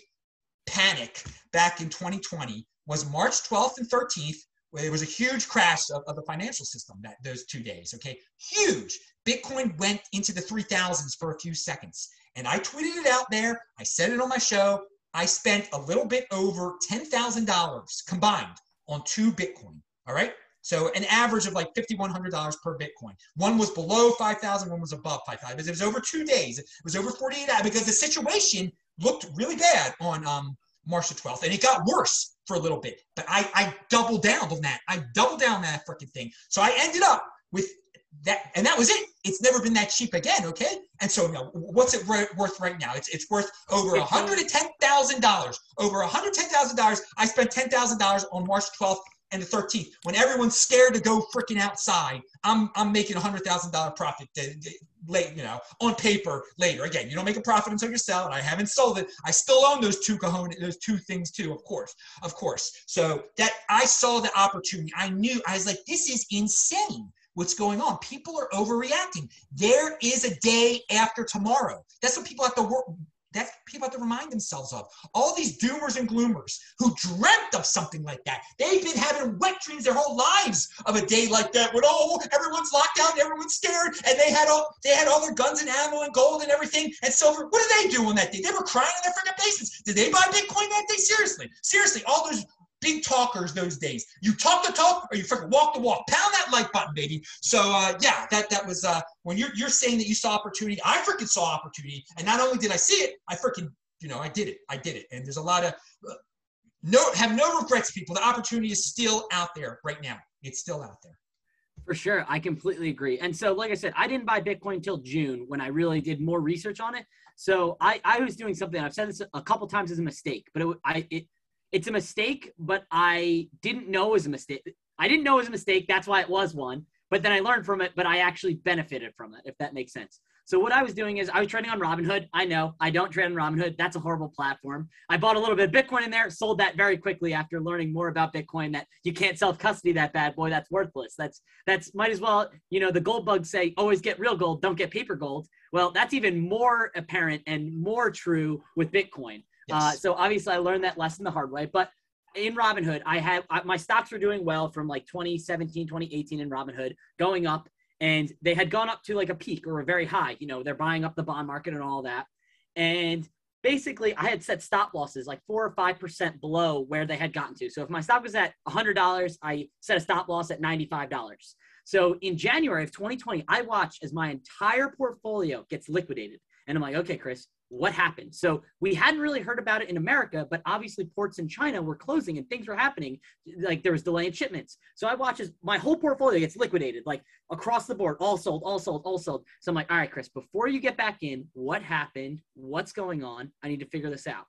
panic back in 2020 was March 12th and 13th where there was a huge crash of, of the financial system that those two days. Okay, huge. Bitcoin went into the 3000s for a few seconds. And I tweeted it out there. I said it on my show. I spent a little bit over $10,000 combined on two Bitcoin. All right. So an average of like $5,100 per Bitcoin. One was below 5,000, one was above 5,000. It was over two days. It was over 48 hours because the situation looked really bad on um, March the 12th, and it got worse for a little bit. But I, I doubled down on that. I doubled down on that freaking thing. So I ended up with that, and that was it. It's never been that cheap again. Okay. And so, you know, what's it worth right now? It's it's worth over hundred and ten thousand dollars. Over hundred ten thousand dollars. I spent ten thousand dollars on March 12th and the 13th. When everyone's scared to go freaking outside, I'm I'm making a hundred thousand dollar profit uh, uh, late, you know, on paper later. Again, you don't make a profit until you sell it. I haven't sold it. I still own those two cojones, those two things too, of course, of course. So that I saw the opportunity. I knew I was like, this is insane what's going on. People are overreacting. There is a day after tomorrow. That's what people have to work. That's people have to remind themselves of. All these doomers and gloomers who dreamt of something like that. They've been having wet dreams their whole lives of a day like that when oh everyone's locked down, everyone's scared, and they had all they had all their guns and ammo and gold and everything and silver. What did they do on that day? They were crying in their freaking basements. Did they buy Bitcoin that day? Seriously, seriously, all those big talkers those days. You talk the talk or you freaking walk the walk. Pound that like button, baby. So uh, yeah, that that was uh, when you're you're saying that you saw opportunity. I freaking saw opportunity, and not only did I see it, I freaking you know I did it. I did it, and there's a lot of uh, no have no regrets, people. The opportunity is still out there right now. It's still out there. For sure, I completely agree. And so, like I said, I didn't buy Bitcoin until June when I really did more research on it. So I, I was doing something. I've said this a couple times as a mistake, but it, I it it's a mistake, but I didn't know it was a mistake. I didn't know it was a mistake. That's why it was one. But then I learned from it, but I actually benefited from it, if that makes sense. So what I was doing is I was trading on Robinhood. I know I don't trade on Robinhood. That's a horrible platform. I bought a little bit of Bitcoin in there, sold that very quickly after learning more about Bitcoin that you can't self custody that bad boy. That's worthless. That's that's might as well, you know, the gold bugs say always get real gold, don't get paper gold. Well, that's even more apparent and more true with Bitcoin. Uh, yes. Uh, so obviously, I learned that lesson the hard way. But in Robinhood, I had I, my stocks were doing well from like 2017, 2018 in Robinhood, going up, and they had gone up to like a peak or a very high. You know, they're buying up the bond market and all that. And basically, I had set stop losses like four or five percent below where they had gotten to. So if my stock was at $100, I set a stop loss at $95. So in January of 2020, I watched as my entire portfolio gets liquidated. And I'm like, okay, Chris, what happened? So we hadn't really heard about it in America, but obviously ports in China were closing and things were happening. Like there was delay in shipments. So I watch as my whole portfolio gets liquidated, like across the board, all sold, all sold, all sold. So I'm like, all right, Chris, before you get back in, what happened? What's going on? I need to figure this out.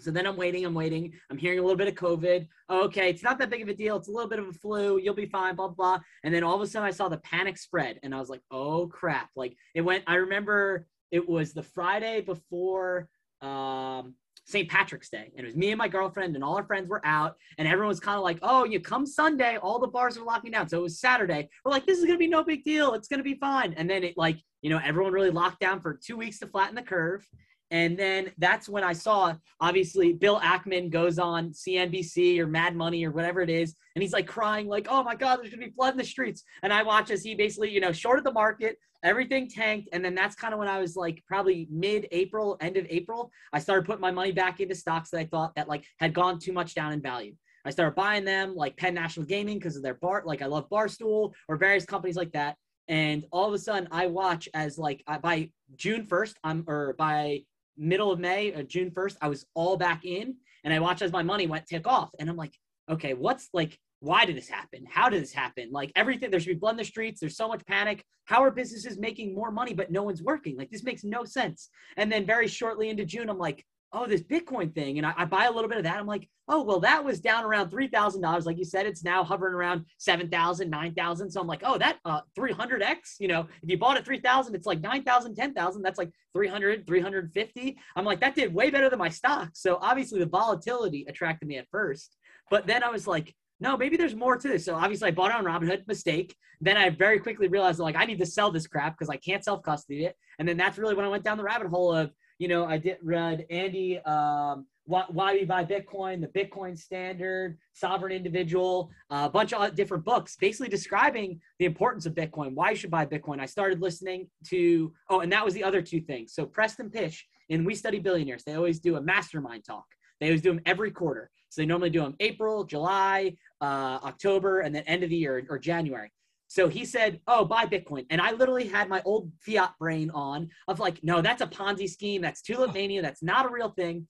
So then I'm waiting, I'm waiting. I'm hearing a little bit of COVID. Okay, it's not that big of a deal. It's a little bit of a flu. You'll be fine, blah, blah. And then all of a sudden I saw the panic spread and I was like, oh crap. Like it went, I remember it was the Friday before um, St. Patrick's Day. And it was me and my girlfriend, and all our friends were out. And everyone was kind of like, oh, you come Sunday, all the bars are locking down. So it was Saturday. We're like, this is going to be no big deal. It's going to be fine. And then it, like, you know, everyone really locked down for two weeks to flatten the curve. And then that's when I saw, obviously, Bill Ackman goes on CNBC or Mad Money or whatever it is. And he's like crying, like, oh my God, there's to be blood in the streets. And I watch as he basically, you know, shorted the market, everything tanked. And then that's kind of when I was like probably mid April, end of April, I started putting my money back into stocks that I thought that like had gone too much down in value. I started buying them like Penn National Gaming because of their bar, like I love Barstool or various companies like that. And all of a sudden, I watch as like by June 1st, I'm or by middle of May, uh, June 1st, I was all back in and I watched as my money went tick off. And I'm like, okay, what's like, why did this happen? How did this happen? Like everything, there should be blood in the streets. There's so much panic. How are businesses making more money, but no one's working? Like this makes no sense. And then very shortly into June, I'm like, oh, this Bitcoin thing. And I, I, buy a little bit of that. I'm like, oh, well, that was down around $3,000. Like you said, it's now hovering around 7,000, 9,000. So I'm like, oh, that uh, 300X, you know, if you bought at 3,000, it's like 9,000, 10,000. That's like 300, 350. I'm like, that did way better than my stock. So obviously the volatility attracted me at first. But then I was like, no, maybe there's more to this. So obviously I bought it on Robinhood, mistake. Then I very quickly realized like I need to sell this crap because I can't self custody it. And then that's really when I went down the rabbit hole of you know, I did read Andy um, why, why we buy Bitcoin, the Bitcoin Standard, Sovereign Individual, uh, a bunch of different books, basically describing the importance of Bitcoin, why you should buy Bitcoin. I started listening to oh, and that was the other two things. So Preston Pysh and We Study Billionaires, they always do a mastermind talk. They always do them every quarter. So they normally do them April, July, uh, October, and then end of the year or January. So he said, "Oh, buy Bitcoin," and I literally had my old fiat brain on of like, "No, that's a Ponzi scheme. That's tulip mania. That's not a real thing."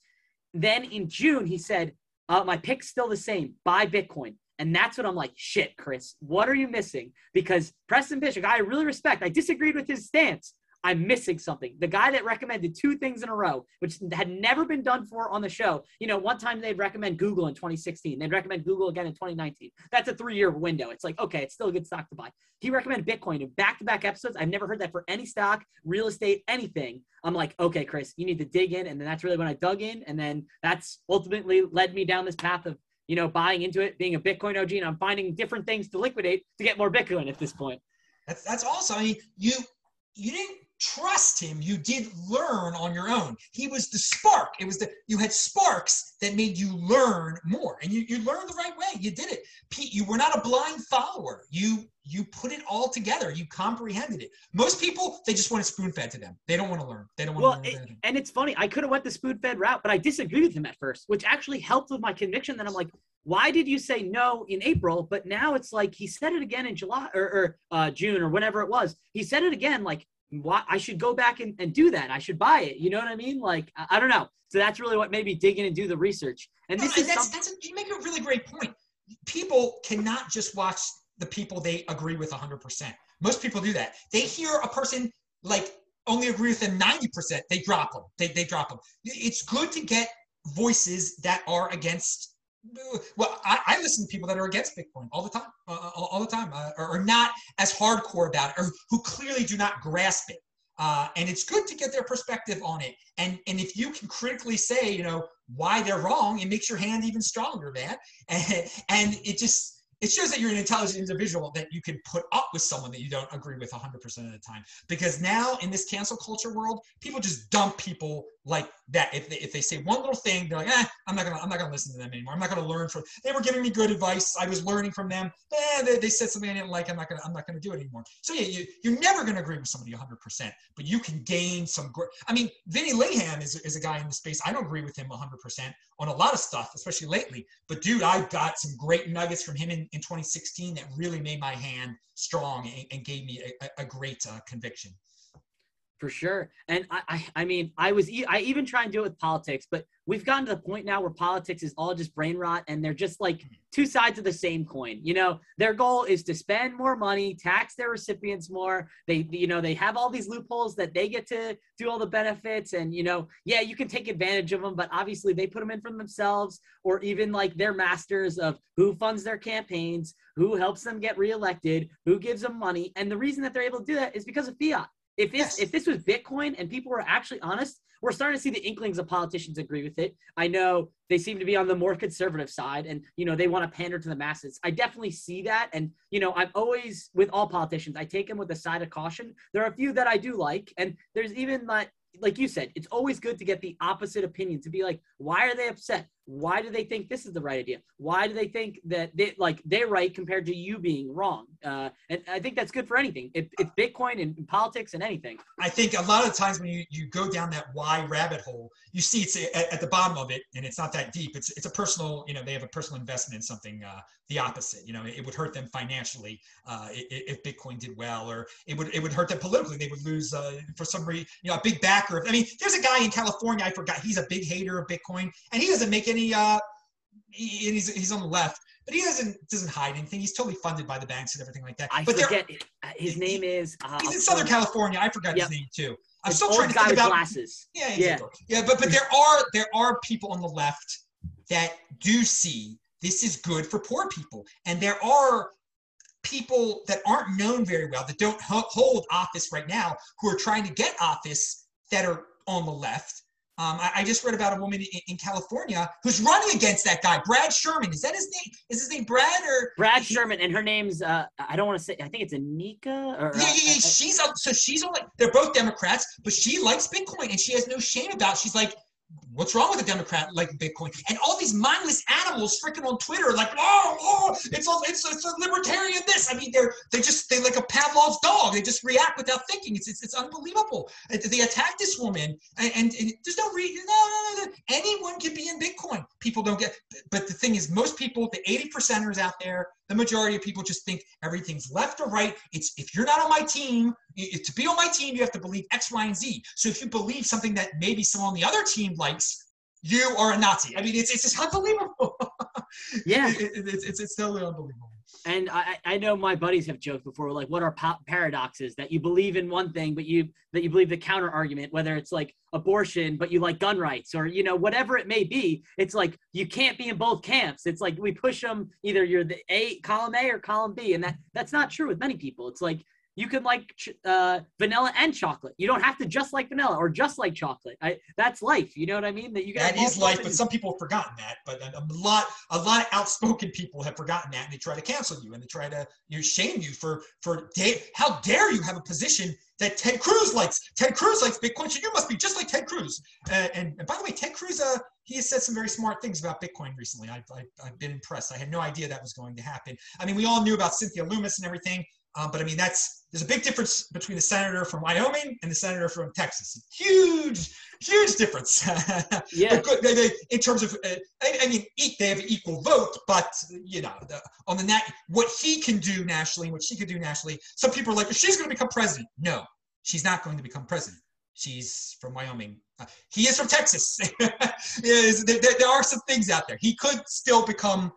Then in June, he said, uh, "My pick's still the same. Buy Bitcoin." And that's what I'm like, shit, Chris, what are you missing? Because Preston guy I really respect, I disagreed with his stance, I'm missing something. The guy that recommended two things in a row, which had never been done for on the show. You know, one time they'd recommend Google in 2016. They'd recommend Google again in 2019. That's a three-year window. It's like, okay, it's still a good stock to buy. He recommended Bitcoin in back-to-back episodes. I've never heard that for any stock, real estate, anything. I'm like, okay, Chris, you need to dig in. And then that's really when I dug in. And then that's ultimately led me down this path of, you know, buying into it, being a Bitcoin OG, and I'm finding different things to liquidate to get more Bitcoin at this point. That's that's awesome. I mean, you you didn't trust him you did learn on your own. He was the spark. It was the you had sparks that made you learn more. And you, you learned the right way. You did it. Pete you were not a blind follower. You you put it all together. You comprehended it. Most people they just want it spoon fed to them. They don't want to learn. They don't want well, to learn it, and it's funny. I could have went the spoon fed route but i disagreed with him at first which actually helped with my conviction that i'm like why did you say no in April? But now it's like he said it again in July or, or uh, June or whenever it was. He said it again like why I should go back and, and do that. I should buy it. You know what I mean? Like, I, I don't know. So that's really what made me dig in and do the research. And this no, is that's, that's a, you make a really great point. People cannot just watch the people they agree with 100%. Most people do that. They hear a person like only agree with them 90%, they drop them. They, they drop them. It's good to get voices that are against well, I, I, listen to people that are against Bitcoin all the time, uh, uh all, all, the time, uh, or, or, not as hardcore about it, or who clearly do not grasp it. Uh, and it's good to get their perspective on it. And and if you can critically say, you know, why they're wrong, it makes your hand even stronger, man. And, and it just it shows that you're an intelligent individual that you can put up with someone that you don't agree with 100% of the time. Because now in this cancel culture world, people just dump people like that. If they, if they say one little thing, they're like, eh, I'm not gonna I'm not gonna listen to them anymore. I'm not gonna learn from. They were giving me good advice. I was learning from them. Eh, they, they said something I didn't like. I'm not gonna I'm not gonna do it anymore. So yeah, you, you're never gonna agree with somebody 100, percent but you can gain some. I mean, Vinny Lingham is is a guy in the space. I don't agree with him 100 percent on a lot of stuff, especially lately. But dude, I got some great nuggets from him in, in 2016 that really made my hand strong and, and gave me a, a great uh, conviction for sure. And I, I, I mean, I was, I even try and do it with politics, but we've gotten to the point now where politics is all just brain rot, and they're just like two sides of the same coin. You know, their goal is to spend more money, tax their recipients more. They, you know, they have all these loopholes that they get to do all the benefits, and you know, yeah, you can take advantage of them, but obviously they put them in for themselves, or even like they're masters of who funds their campaigns, who helps them get reelected, who gives them money, and the reason that they're able to do that is because of fiat. If this yes. if this was Bitcoin and people were actually honest, we're starting to see the inklings of politicians agree with it. I know they seem to be on the more conservative side and you know they want to pander to the masses. I definitely see that and you know I'm always with all politicians. I take them with a side of caution. There are a few that I do like and there's even like like you said, it's always good to get the opposite opinion to be like, why are they upset? Why do they think this is the right idea? Why do they think that they like they're right compared to you being wrong? Uh, and I think that's good for anything. If, Bitcoin and politics and anything. I think a lot of times when you, you go down that why rabbit hole, you see it's at, the bottom of it, and it's not that deep. It's it's a personal, you know, they have a personal investment in something. Uh, the opposite, you know, it, it would hurt them financially uh, if, if, Bitcoin did well, or it would it would hurt them politically. They would lose uh, for some reason, you know, a big backer. I mean, there's a guy in California. I forgot. He's a big hater of Bitcoin, and he doesn't make any. Uh, he, and he's he's on the left, but he doesn't doesn't hide anything. He's totally funded by the banks and everything like that. I but forget his name is. Uh, he's in Southern California. I forgot yep. his name too. I'm it's still trying to think about glasses. Yeah, yeah, yeah. But but there are there are people on the left that do see this is good for poor people, and there are people that aren't known very well that don't hold office right now who are trying to get office that are on the left um, I, I, just read about a woman in, in, California who's running against that guy, Brad Sherman. Is that his name? Is his name Brad or Brad Sherman? And her name's uh, I don't want to say. I think it's Anika. Or, yeah, yeah, yeah. Uh, she's so she's only they're both Democrats, but she likes Bitcoin and she has no shame about. It. She's like, what's wrong with a Democrat like Bitcoin? And all these mindless animals freaking on Twitter, like, oh, oh, it's a, it's a, it's a libertarian this. I mean, they're they just they like a Pavlov's dog. They just react without thinking. It's it's, it's unbelievable. Uh, they attack this woman, and, and, and there's no reason. No, no, no, anyone can be in Bitcoin. People don't get. But the thing is, most people, the 80 percenters out there, the majority of people just think everything's left or right. It's if you're not on my team, to be on my team, you have to believe X, Y, and Z. So if you believe something that maybe someone on the other team likes, you are a Nazi. I mean, it's it's just unbelievable. Yeah, it, it, it's, it's it's totally unbelievable. and I, I know my buddies have joked before, like, what are pa- paradoxes that you believe in one thing, but you that you believe the counter argument, whether it's like abortion, but you like gun rights, or you know whatever it may be. It's like you can't be in both camps. It's like we push them either you're the A column A or column B, and that that's not true with many people. It's like you can like ch- uh, vanilla and chocolate. You don't have to just like vanilla or just like chocolate. I, that's life. You know what I mean? That you That is life, but some people have forgotten that. But a, a lot, a lot of outspoken people have forgotten that, and they try to cancel you and they try to you know, shame you for for da- how dare you have a position that Ted Cruz likes. Ted Cruz likes Bitcoin, so you must be just like Ted Cruz. Uh, and, and by the way, Ted Cruz, uh, he has said some very smart things about Bitcoin recently. I've, I've, I've been impressed. I had no idea that was going to happen. I mean, we all knew about Cynthia Lummis and everything, um, but I mean, that's there's a big difference between the senator from Wyoming and the senator from Texas. Huge, huge difference. Yeah. Good, they, they, in terms of, uh, I, I mean, they have an equal vote, but you know, the, on the nat, what he can do nationally, and what she can do nationally. Some people are like, she's going to become president. No, she's not going to become president. She's from Wyoming. Uh, he is from Texas. There, there, there are some things out there. He could still become.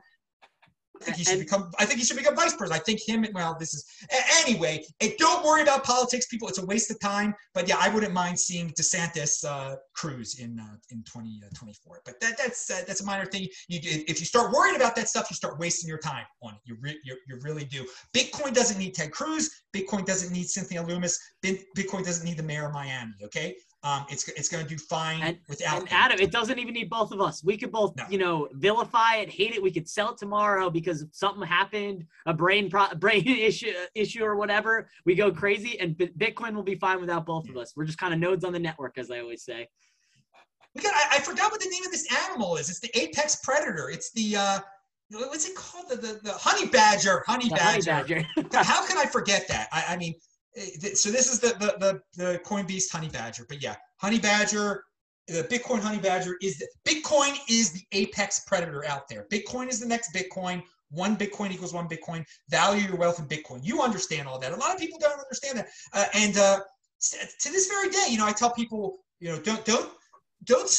I think he should And- become. I think he should become vice president. I think him. Well, this is anyway. Don't worry about politics, people. It's a waste of time. But yeah, I wouldn't mind seeing DeSantis uh, Cruz in uh, in 2024. but that that's uh, that's a minor thing. You if you start worrying about that stuff, you start wasting your time on it. You re- you, you really do. Bitcoin doesn't need Ted Cruz. Bitcoin doesn't need Cynthia Lummis. Bitcoin doesn't need the mayor of Miami. Okay. Um, it's it's going to do fine And- without. And. Adam, it doesn't even need both of us. We could both, No. you know, vilify it, hate it. We could sell it tomorrow because something happened, a brain pro- brain issue issue or whatever. We go crazy, and Bi- Bitcoin will be fine without both of us. We're just kind of nodes on the network, as I always say. We got. I, I forgot what the name of this animal is. It's the apex predator. It's the uh, what's it called? The the, the honey badger. Honey The honey badger. badger. How can I forget that? I, I mean, so this is the the the, the Coin Beast honey badger. But yeah, honey badger. The Bitcoin honey badger is the, Bitcoin is the apex predator out there. Bitcoin is the next Bitcoin. One Bitcoin equals one Bitcoin. Value your wealth in Bitcoin. You understand all that. A lot of people don't understand that. Uh, and uh, to this very day, you know, I tell people, you know, don't don't don't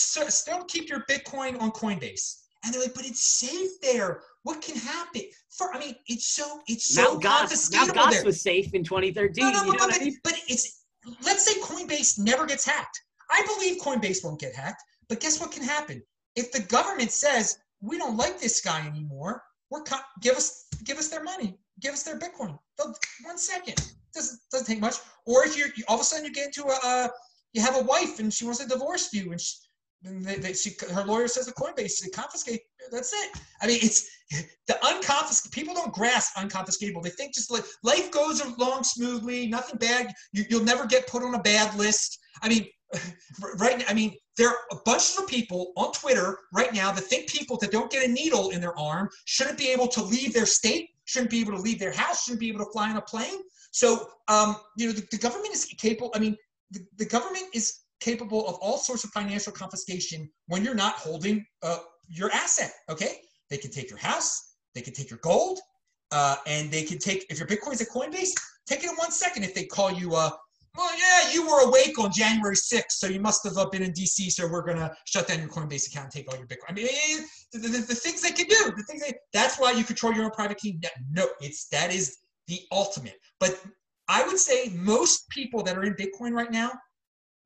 don't keep your Bitcoin on Coinbase. And they're like, but it's safe there. What can happen? For I mean, it's so it's so Mount Gox, Mount confiscatable Gox there. was safe in 2013. No, no, you know no, what I but, mean? but it's let's say Coinbase never gets hacked. I believe Coinbase won't get hacked, but guess what can happen? If the government says we don't like this guy anymore, we're co- give us give us their money, give us their Bitcoin. They'll- One second doesn't doesn't take much. Or if you're you, all of a sudden you get into a uh, you have a wife and she wants to divorce you and she, and they, they, she, her lawyer says the Coinbase to confiscate. That's it. I mean, it's the unconfiscate. People don't grasp unconfiscatable. They think just like life goes along smoothly, nothing bad. You, you'll never get put on a bad list. I mean, right? I mean, there are a bunch of people on Twitter right now that think people that don't get a needle in their arm shouldn't be able to leave their state, shouldn't be able to leave their house, shouldn't be able to fly on a plane. So, um, you know, the, the government is capable. I mean, the, the government is capable of all sorts of financial confiscation when you're not holding uh, your asset. Okay, they can take your house, they can take your gold, uh, and they can take if your Bitcoin's at Coinbase, take it in one second. If they call you, uh, well, yeah, you were awake on January 6th, so you must have uh, been in DC. So we're gonna shut down your Coinbase account and take all your Bitcoin. I mean, the, the, the things they can do, the things they, that's why you control your own private key. No, it's that is the ultimate. But I would say most people that are in Bitcoin right now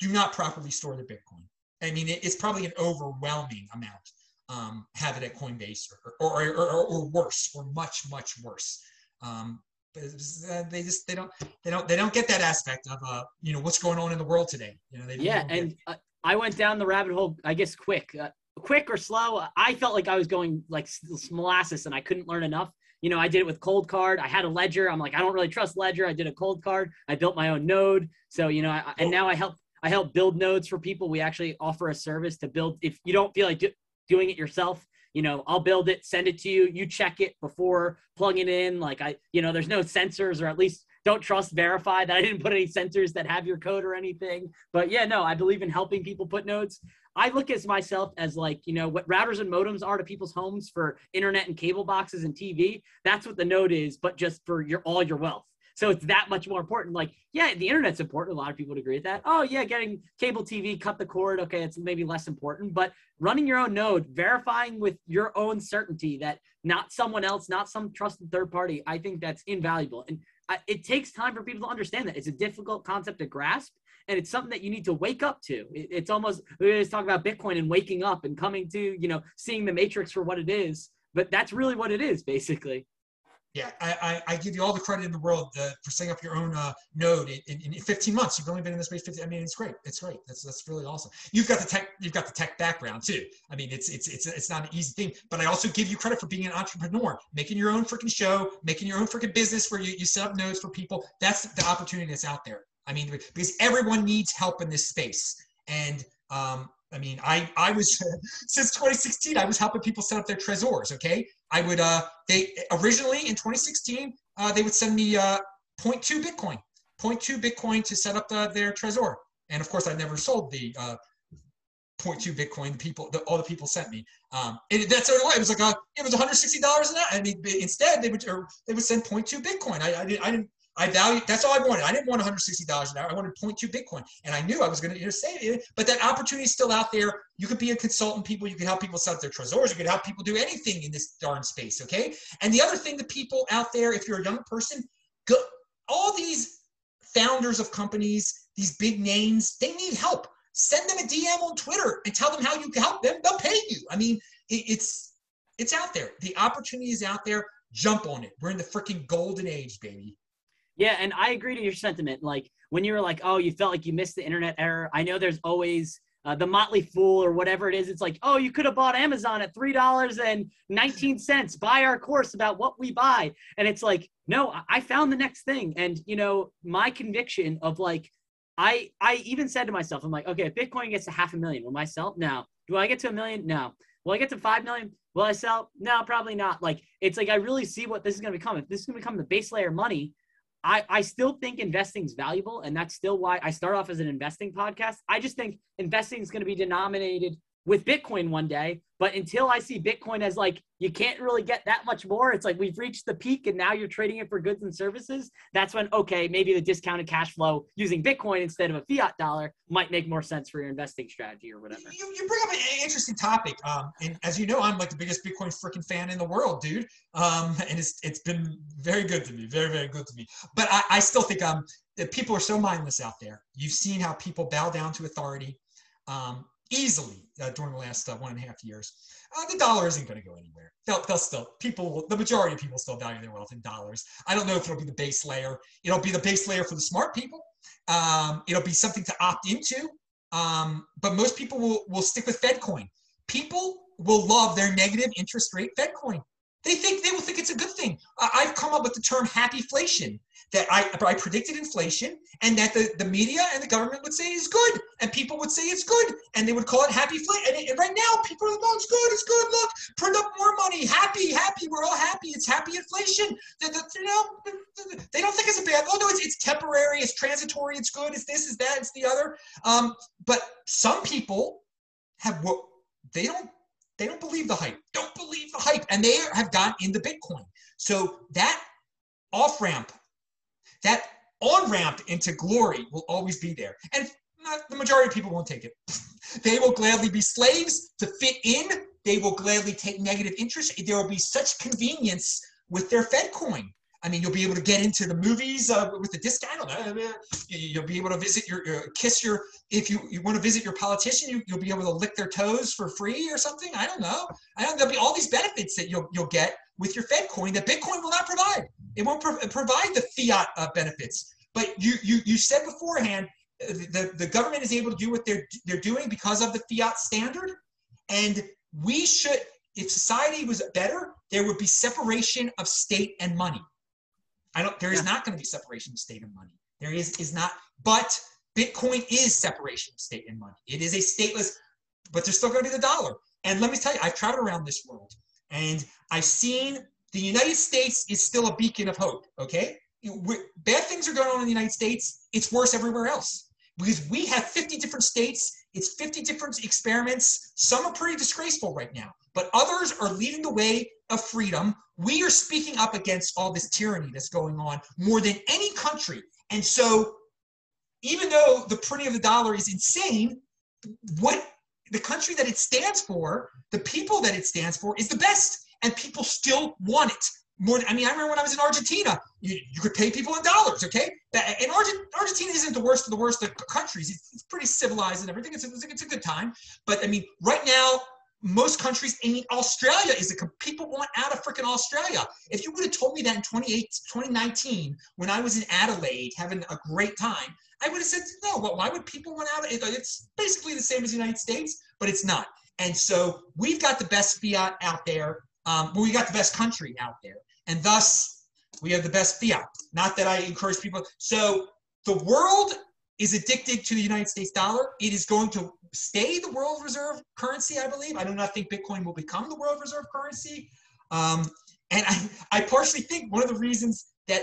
do not properly store their Bitcoin. I mean, it, it's probably an overwhelming amount um, have it at Coinbase or or, or, or, or worse, or much much worse. Um, but uh, they just they don't they don't they don't get that aspect of uh you know what's going on in the world today. You know they Yeah, and uh, I went down the rabbit hole. I guess quick, uh, quick or slow. I felt like I was going like molasses, and I couldn't learn enough. You know, I did it with Coldcard. I had a ledger. I'm like, I don't really trust ledger. I did a Coldcard. I built my own node. So you know, I, and now I help. I help build nodes for people. We actually offer a service to build. If you don't feel like do, doing it yourself, you know, I'll build it, send it to you. You check it before plugging it in. Like I, you know, there's no sensors, or at least don't trust verify that I didn't put any sensors that have your code or anything. But yeah, no, I believe in helping people put nodes. I look at myself as like, you know, what routers and modems are to people's homes for internet and cable boxes and TV. That's what the node is, but just for your all your wealth. So it's that much more important. Like, yeah, the internet's important. A lot of people would agree with that. Oh, yeah, getting cable TV, cut the cord. Okay, it's maybe less important. But running your own node, verifying with your own certainty that not someone else, not some trusted third party, I think that's invaluable. And I, it takes time for people to understand that. It's a difficult concept to grasp. And it's something that you need to wake up to. It, it's almost we always talk about Bitcoin and waking up and coming to, you know, seeing the matrix for what it is. But that's really what it is, basically. Yeah, I, I, I, give you all the credit in the world uh, for setting up your own uh, node in, in, in, 15 months. You've only been in this space 15. I mean, it's great. It's great. That's that's really awesome. You've got the tech. You've got the tech background too. I mean, it's it's it's it's not an easy thing. But I also give you credit for being an entrepreneur, making your own freaking show, making your own freaking business where you, you set up nodes for people. That's the opportunity that's out there. I mean, because everyone needs help in this space, and um, I mean, I I was since 2016, I was helping people set up their Trezors. Okay, I would uh they originally in 2016 uh, they would send me uh 0.2 Bitcoin, 0.2 Bitcoin to set up the, their Trezor, and of course I never sold the uh 0.2 Bitcoin. The people, the, all the people sent me. Um, that's way it was like a, it was 160 dollars an hour. I mean, instead they would or they would send 0.2 Bitcoin. I, I, didn't, I didn't I value that's all I wanted. I didn't want $160 an hour. I wanted 0.2 Bitcoin. And I knew I was going to you know, save it. But that opportunity is still out there. You could be a consultant, people. You could help people set their Trezors. You could help people do anything in this darn space. Okay. And the other thing that people out there, if you're a young person, go all these founders of companies, these big names, they need help. Send them a DM on Twitter and tell them how you can help them. They'll pay you. I mean, it, it's it's out there. The opportunity is out there. Jump on it. We're in the freaking golden age, baby. Yeah, and I agree to your sentiment. Like when you were like, oh, you felt like you missed the internet era. I know there's always uh, the Motley Fool or whatever it is. It's like, oh, you could have bought Amazon at three dollars and nineteen cents. Buy our course about what we buy, and it's like, no, I found the next thing. And you know, my conviction of like, I I even said to myself, I'm like, okay, if Bitcoin gets to half a million, will I sell? No. Do I get to a million? No. Will I get to five million? Will I sell? No, probably not. Like, it's like I really see what this is going to become. If this is going to become the base layer money, I, I still think investing is valuable, and that's still why I start off as an investing podcast. I just think investing is going to be denominated with Bitcoin one day. But until I see Bitcoin as like, you can't really get that much more, it's like we've reached the peak and now you're trading it for goods and services. That's when, okay, maybe the discounted cash flow using Bitcoin instead of a fiat dollar might make more sense for your investing strategy or whatever. You, you bring up an interesting topic. Um, and as you know, I'm like the biggest Bitcoin freaking fan in the world, dude. Um, and it's, it's been very good to me, very, very good to me. But I, I still think um, that people are so mindless out there. You've seen how people bow down to authority. Um, easily uh, during the last uh, one and a half years. Uh, the dollar isn't going to go anywhere. They'll, they'll still, people, the majority of people still value their wealth in dollars. I don't know if it'll be the base layer. It'll be the base layer for the smart people. Um, it'll be something to opt into. Um, but most people will, will stick with FedCoin. People will love their negative interest rate FedCoin. They think they will think it's a good thing. I've come up with the term happyflation that I, I predicted inflation and that the, the media and the government would say is good and people would say it's good and they would call it happy fl- and, and right now people are like, oh, it's good, it's good. Look, print up more money, happy, happy. We're all happy. It's happy inflation. The, the, you know, they don't think it's a bad. Oh no, it's, it's temporary, it's transitory, it's good, it's this, it's that, it's the other. Um, but some people have what they don't they don't believe the hype. Don't believe the hype, and they have gone into Bitcoin. So that off ramp that on ramp into glory will always be there. And not, the majority of people won't take it. they will gladly be slaves to fit in. They will gladly take negative interest. There will be such convenience with their Fed coin. I mean, you'll be able to get into the movies uh, with the discount. You'll be able to visit your, uh, kiss your, if you, you want to visit your politician, you, will be able to lick their toes for free or something. I don't know. I don't, there'll be all these benefits that you'll, you'll get with your Fed coin that Bitcoin will not provide. It won't pro- provide the fiat uh, benefits. But you, you, you said beforehand, uh, the, the government is able to do what they're, they're doing because of the fiat standard. And we should, if society was better, there would be separation of state and money. I don't, there is yeah. not going to be separation of state and money. There is, is not, but Bitcoin is separation of state and money. It is a stateless, but there's still going to be the dollar. And let me tell you, I've traveled around this world and I've seen the United States is still a beacon of hope. Okay, bad things are going on in the United States. It's worse everywhere else because we have 50 different states. It's 50 different experiments. Some are pretty disgraceful right now, but others are leading the way of freedom. We are speaking up against all this tyranny that's going on more than any country. And so, even though the printing of the dollar is insane, what the country that it stands for, the people that it stands for, is the best, and people still want it more. I mean, I remember when I was in Argentina, you, you could pay people in dollars, okay? And Argent, Argentina isn't the worst of the worst of countries. It's, it's pretty civilized and everything. It's a, it's a good time. But I mean, right now, most countries in Australia is a people want out of freaking Australia. If you would have told me that in 2019 when I was in Adelaide having a great time, I would have said no. Well, why would people want out? Of, It's basically the same as the United States, but it's not. And so we've got the best fiat out there. Um, we got the best country out there, and thus we have the best fiat. Not that I encourage people. So the world is addicted to the United States dollar. It is going to stay the world reserve currency, I believe. I do not think Bitcoin will become the world reserve currency. Um, and I, I partially think one of the reasons that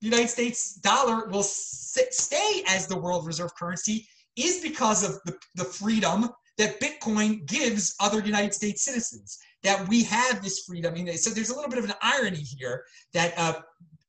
the United States dollar will sit, stay as the world reserve currency is because of the, the freedom that Bitcoin gives other United States citizens. That we have this freedom. I mean, so there's a little bit of an irony here that uh,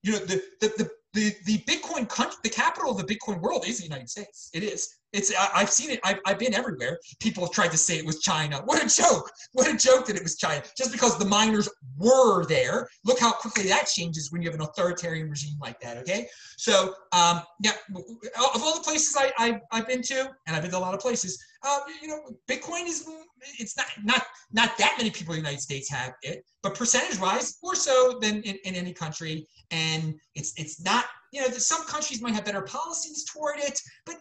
you know the, the the the the Bitcoin country, the capital of the Bitcoin world is the United States. It is. It's I, have seen it. I've, I've been everywhere. People have tried to say it was China. What a joke! What a joke that it was China. Just because the miners were there. Look how quickly that changes when you have an authoritarian regime like that. Okay, so um, yeah, of all the places I, I I've been to, and I've been to a lot of places, uh, you know, Bitcoin is it's not not not that many people in the United States have it, but percentage wise, more so than in, in any country. And it's it's not you know some countries might have better policies toward it, but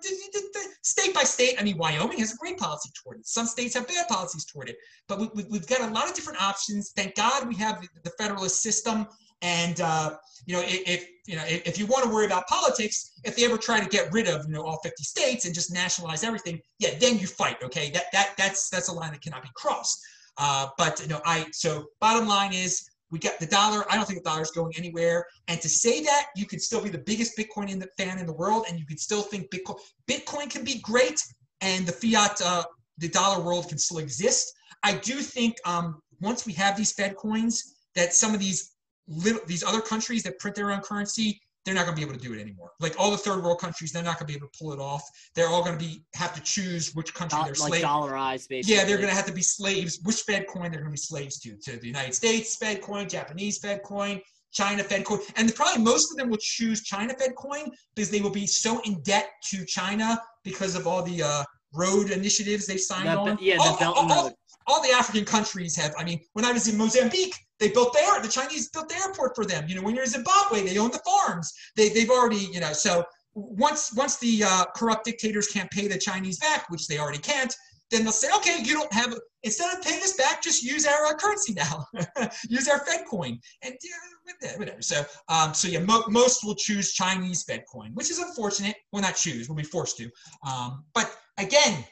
state by state, I mean, Wyoming has a great policy toward it. Some states have bad policies toward it, but we, have got a lot of different options. Thank God we have the, federalist system. And uh, you know, if, you know, if, you want to worry about politics, if they ever try to get rid of you know all 50 states and just nationalize everything, yeah, then you fight. Okay, that that that's that's a line that cannot be crossed. Uh, but you know, I so bottom line is we got the dollar. I don't think the dollar is going anywhere. And to say that, you could still be the biggest Bitcoin in the, fan in the world, and you could still think Bitcoin Bitcoin can be great, and the fiat, uh, the dollar world can still exist. I do think um, once we have these Fed coins, that some of these little these other countries that print their own currency they're not going to be able to do it anymore. Like all the third world countries, they're not going to be able to pull it off. They're all going to be have to choose which country they're like dollarized, basically. Yeah, they're going to have to be slaves. Which Fed coin they're going to be slaves to? To the United States Fed coin, Japanese Fed coin, China Fed coin, and probably most of them will choose China Fed coin because they will be so in debt to China because of all the uh, road initiatives they signed the, on. Yeah, all, the Belt all, all, all the African countries have. I mean, when I was in Mozambique, they built their the Chinese built the airport for them. You know, when you're in Zimbabwe, they own the farms. They they've already you know so once once the uh, corrupt dictators can't pay the Chinese back, which they already can't, then they'll say, okay, you don't have instead of paying us back, just use our uh, currency now, use our Fed coin, and yeah, whatever. So um, so yeah, mo- most will choose Chinese Fed coin, which is unfortunate. Will not choose, we'll be forced to. Um, but again,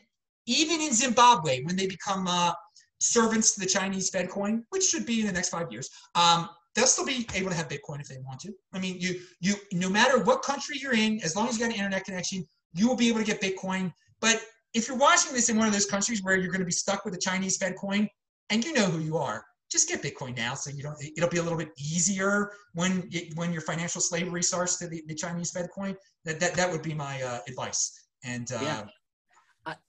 even in Zimbabwe, when they become uh, servants to the Chinese Fed coin, which should be in the next five years, um, they'll still be able to have Bitcoin if they want to. I mean, you you no matter what country you're in, as long as you got an internet connection, you will be able to get Bitcoin. But if you're watching this in one of those countries where you're going to be stuck with the Chinese Fed coin, and you know who you are, just get Bitcoin now, so you don't. It'll be a little bit easier when it, when your financial slavery starts to the, the Chinese Fed coin. That that that would be my uh, advice. And uh, yeah.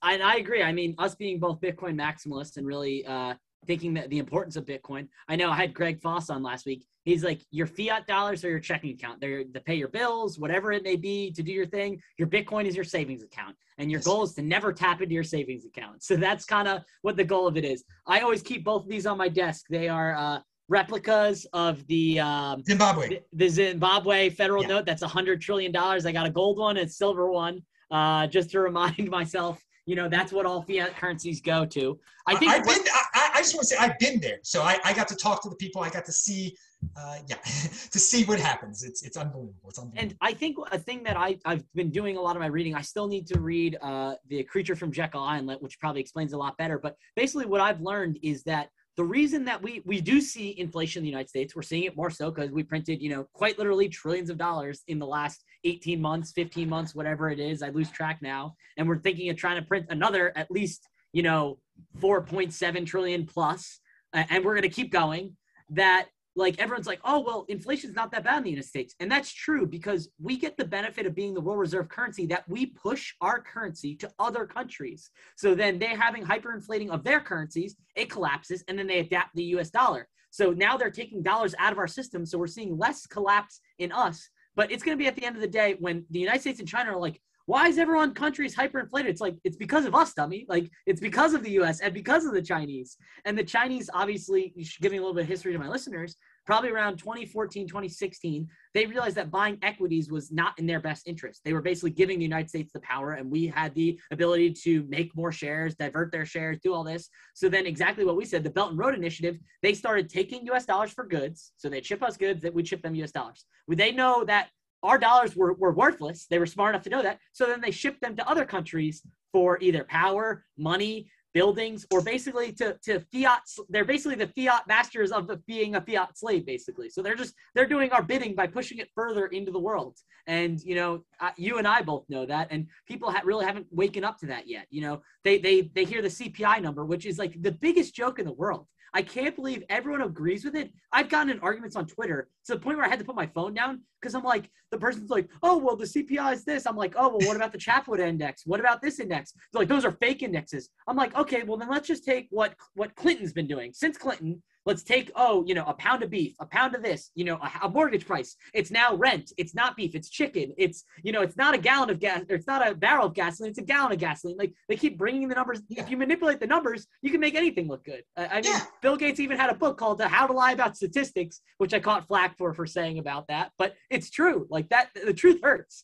I, and I agree. I mean, us being both Bitcoin maximalists and really uh, thinking that the importance of Bitcoin. I know I had Greg Foss on last week. He's like, your fiat dollars are your checking account. They're to pay your bills, whatever it may be, to do your thing. Your Bitcoin is your savings account, and your yes. goal is to never tap into your savings account. So that's kind of what the goal of it is. I always keep both of these on my desk. They are uh, replicas of the um, Zimbabwe, the, Zimbabwe federal yeah. note. That's a hundred trillion dollars. I got a gold one and silver one. Uh, just to remind myself you know, that's what all fiat currencies go to. I think I've been, I, I, just want to say I've been there. So I, I got to talk to the people. I got to see uh, yeah, to see what happens. It's it's unbelievable. It's unbelievable. And I think a thing that I I've been doing a lot of my reading. I still need to read uh, the Creature from Jekyll Island, which probably explains a lot better. But basically, what I've learned is that the reason that we we do see inflation in the United States, we're seeing it more so because we printed, you know, quite literally trillions of dollars in the last 18 months, 15 months, whatever it is. I lose track now, and we're thinking of trying to print another at least, you know, 4.7 trillion plus, and we're going to keep going. That like everyone's like, oh, well, inflation's not that bad in the United States. And that's true because we get the benefit of being the world reserve currency that we push our currency to other countries. So then they're having hyperinflating of their currencies, it collapses, and then they adapt the US dollar. So now they're taking dollars out of our system. So we're seeing less collapse in us. But it's going to be at the end of the day when the United States and China are like, why is everyone countries hyperinflated? It's like it's because of us, dummy. Like it's because of the U.S. and because of the Chinese. And the Chinese, obviously, giving a little bit of history to my listeners, probably around 2014, 2016, they realized that buying equities was not in their best interest. They were basically giving the United States the power, and we had the ability to make more shares, divert their shares, do all this. So then, exactly what we said, the Belt and Road Initiative, they started taking U.S. dollars for goods. So they'd ship us goods that we'd ship them U.S. dollars. Would they know that our dollars were, were worthless. They were smart enough to know that. So then they shipped them to other countries for either power, money, buildings, or basically to, to fiat. They're basically the fiat masters of the being a fiat slave, basically. So they're just, they're doing our bidding by pushing it further into the world. And, you know, you and I both know that. And people ha- really haven't waken up to that yet. You know, they, they, they hear the CPI number, which is like the biggest joke in the world. I can't believe everyone agrees with it. I've gotten in arguments on Twitter to the point where I had to put my phone down because I'm like, the person's like, oh, well, the CPI is this. I'm like, oh, well, what about the Chapwood index? What about this index? They're like, those are fake indexes. I'm like, okay, well, then let's just take what what Clinton's been doing. Since Clinton, Let's take, oh, you know, a pound of beef, a pound of this, you know, a, a, mortgage price. It's now rent. It's not beef. It's chicken. It's, you know, it's not a gallon of gas it's not a barrel of gasoline. It's a gallon of gasoline. Like they keep bringing the numbers. Yeah. If you manipulate the numbers, you can make anything look good. I, I mean, yeah. Bill Gates even had a book called uh, How to Lie About Statistics, which I caught flack for, for saying about that, but it's true. Like that, the truth hurts.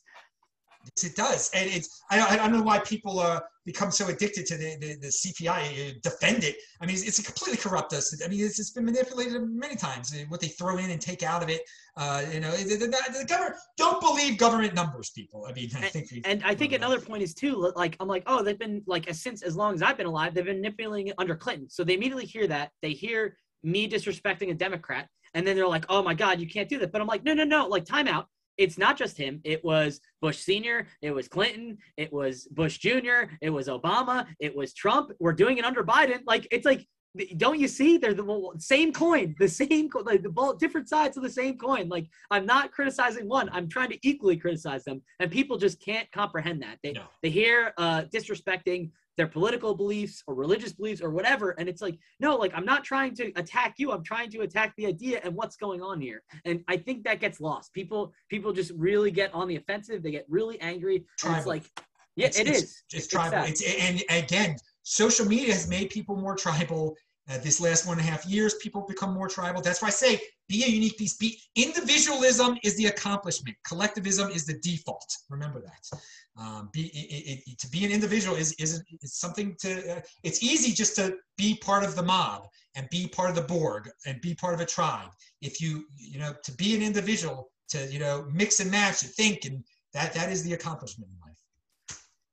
Yes, it does, and it's I, I don't know why people uh, become so addicted to the, the, the CPI, uh, defend it. I mean, it's, it's a completely corrupt us. I mean, it's, it's been manipulated many times. Uh, what they throw in and take out of it, uh, you know, the, the, the, government don't believe government numbers, people. I mean, I think, and, and I think another point is too, like I'm like, oh, they've been like as since as long as I've been alive, they've been manipulating it under Clinton. So they immediately hear that they hear me disrespecting a Democrat, and then they're like, oh my God, you can't do that. But I'm like, no, no, no, like timeout it's not just him. It was Bush Sr., it was Clinton, it was Bush Jr., it was Obama, it was Trump. We're doing it under Biden. Like, it's like, don't you see? They're the same coin, the same, like the ball, different sides of the same coin. Like, I'm not criticizing one, I'm trying to equally criticize them. And people just can't comprehend that. They, no. they hear uh, disrespecting their political beliefs or religious beliefs or whatever. And it's like, no, like I'm not trying to attack you. I'm trying to attack the idea and what's going on here. And I think that gets lost. People people just really get on the offensive. They get really angry. And it's like, yeah, it's, it it's, is. It's, tribal. It's, and again, social media has made people more tribal. Uh, this last one and a half years, people become more tribal. That's why I say be a unique piece. Be individualism is the accomplishment. Collectivism is the default. Remember that. Um, be it, it, to be an individual is is, is something to. Uh, it's easy just to be part of the mob and be part of the Borg and be part of a tribe. If you you know to be an individual, to you know mix and match, and think, and that that is the accomplishment in life.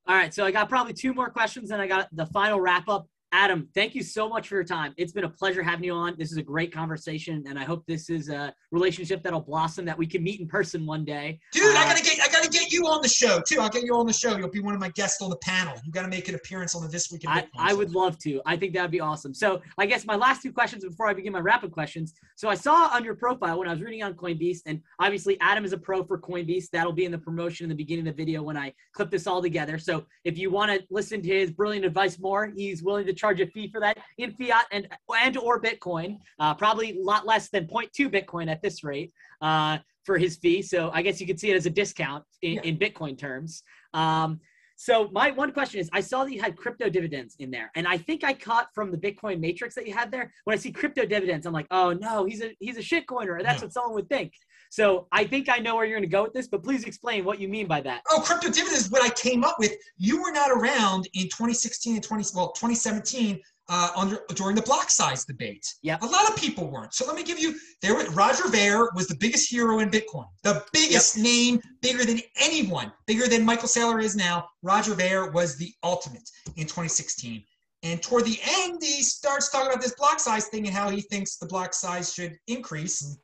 All right, so I got probably two more questions, and I got the final wrap up. Adam, thank you so much for your time. It's been a pleasure having you on. This is a great conversation, and I hope this is a relationship that'll blossom. That we can meet in person one day. Dude, uh, I gotta get I gotta get you on the show too. I'll get you on the show. You'll be one of my guests on the panel. You got to make an appearance on the This Week. In I, I would love to. I think that'd be awesome. So I guess my last two questions before I begin my rapid questions. So I saw on your profile when I was reading on Coinbeast, and obviously Adam is a pro for Coinbeast. That'll be in the promotion in the beginning of the video when I clip this all together. So if you want to listen to his brilliant advice more, he's willing to charge a fee for that in fiat and and or Bitcoin. Uh, probably a lot less than 0.2 Bitcoin at this rate uh, for his fee. So I guess you could see it as a discount in, yeah. in Bitcoin terms. Um, so my one question is, I saw that you had crypto dividends in there, and I think I caught from the Bitcoin matrix that you had there. When I see crypto dividends, I'm like, oh no, he's a he's a shitcoiner. That's yeah. what someone would think. So I think I know where you're going to go with this, but please explain what you mean by that. Oh, crypto dividends. What I came up with. You were not around in 2016 and 20 well 2017 uh, under during the block size debate. Yeah. A lot of people weren't. So let me give you there. were- Roger Ver was the biggest hero in Bitcoin, the biggest name, bigger than anyone, bigger than Michael Saylor is now. Roger Ver was the ultimate in 2016. And toward the end, he starts talking about this block size thing and how he thinks the block size should increase. And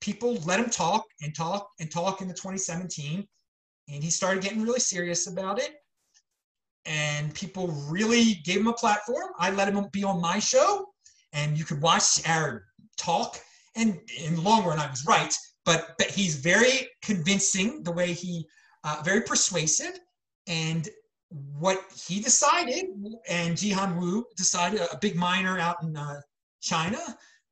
people let him talk and talk and talk in the 2017. And he started getting really serious about it and people really gave him a platform. I let him be on my show, and you could watch our talk. And in the long run, I was right, but but he's very convincing the way he, uh, very persuasive, and what he decided, and Jihan Wu decided, a big miner out in uh, China,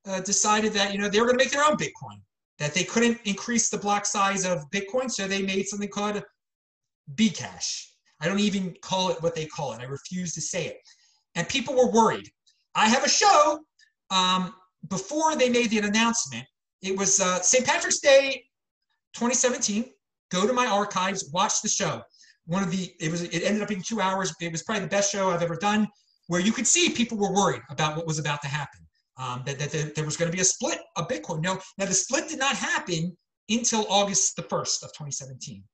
uh, decided that you know they were going to make their own Bitcoin, that they couldn't increase the block size of Bitcoin, so they made something called Bcash. I don't even call it what they call it. I refuse to say it. And people were worried. I have a show um, before they made the announcement. It was uh, St. Patrick's Day 2017. Go to my archives, watch the show. One of the, it was, it ended up being two hours. It was probably the best show I've ever done where you could see people were worried about what was about to happen. Um, that, that, that there was going to be a split of Bitcoin. No, now the split did not happen until August the 1st of 2017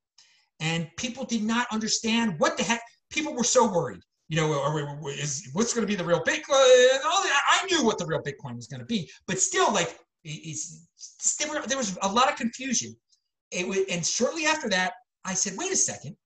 and people did not understand what the heck. People were so worried. You know, or, is what's going to be the real Bitcoin? All that. I knew what the real Bitcoin was going to be, but still, like, there, there was a lot of confusion. It was, and shortly after that, I said, "Wait a second,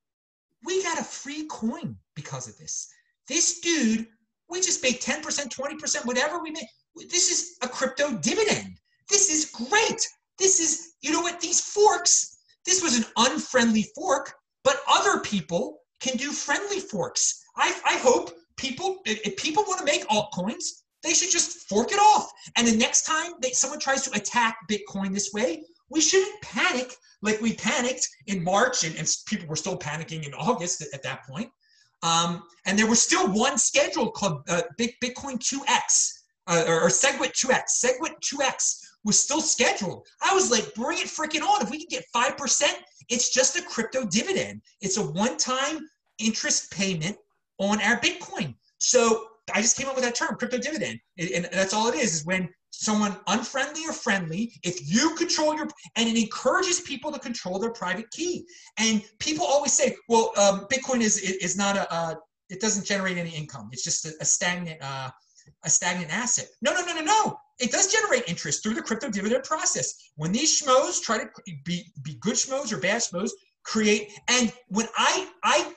we got a free coin because of this. This dude, we just made 10%, 20%, whatever we made. This is a crypto dividend. This is great. This is, you know what, these forks, this was an unfriendly fork, but other people can do friendly forks. I, I hope people, if people want to make altcoins, they should just fork it off. And the next time that someone tries to attack Bitcoin this way, we shouldn't panic like we panicked in March, and, and people were still panicking in August at, at that point. Um, and there was still one scheduled called uh, Bitcoin 2x uh, or, SegWit 2x. SegWit 2x was still scheduled. I was like, bring it freaking on. If we can get 5%, it's just a crypto dividend. It's a one time interest payment on our Bitcoin. So I just came up with that term, crypto dividend. And that's all it is, is when someone unfriendly or friendly, if you control your, and it encourages people to control their private key. And people always say, well, um, Bitcoin is, is not a, uh, it doesn't generate any income. It's just a, a stagnant, uh, a stagnant asset. No, no, no, no, no. It does generate interest through the crypto dividend process. When these schmoes try to be, be good schmoes or bad schmoes, create, and when I, I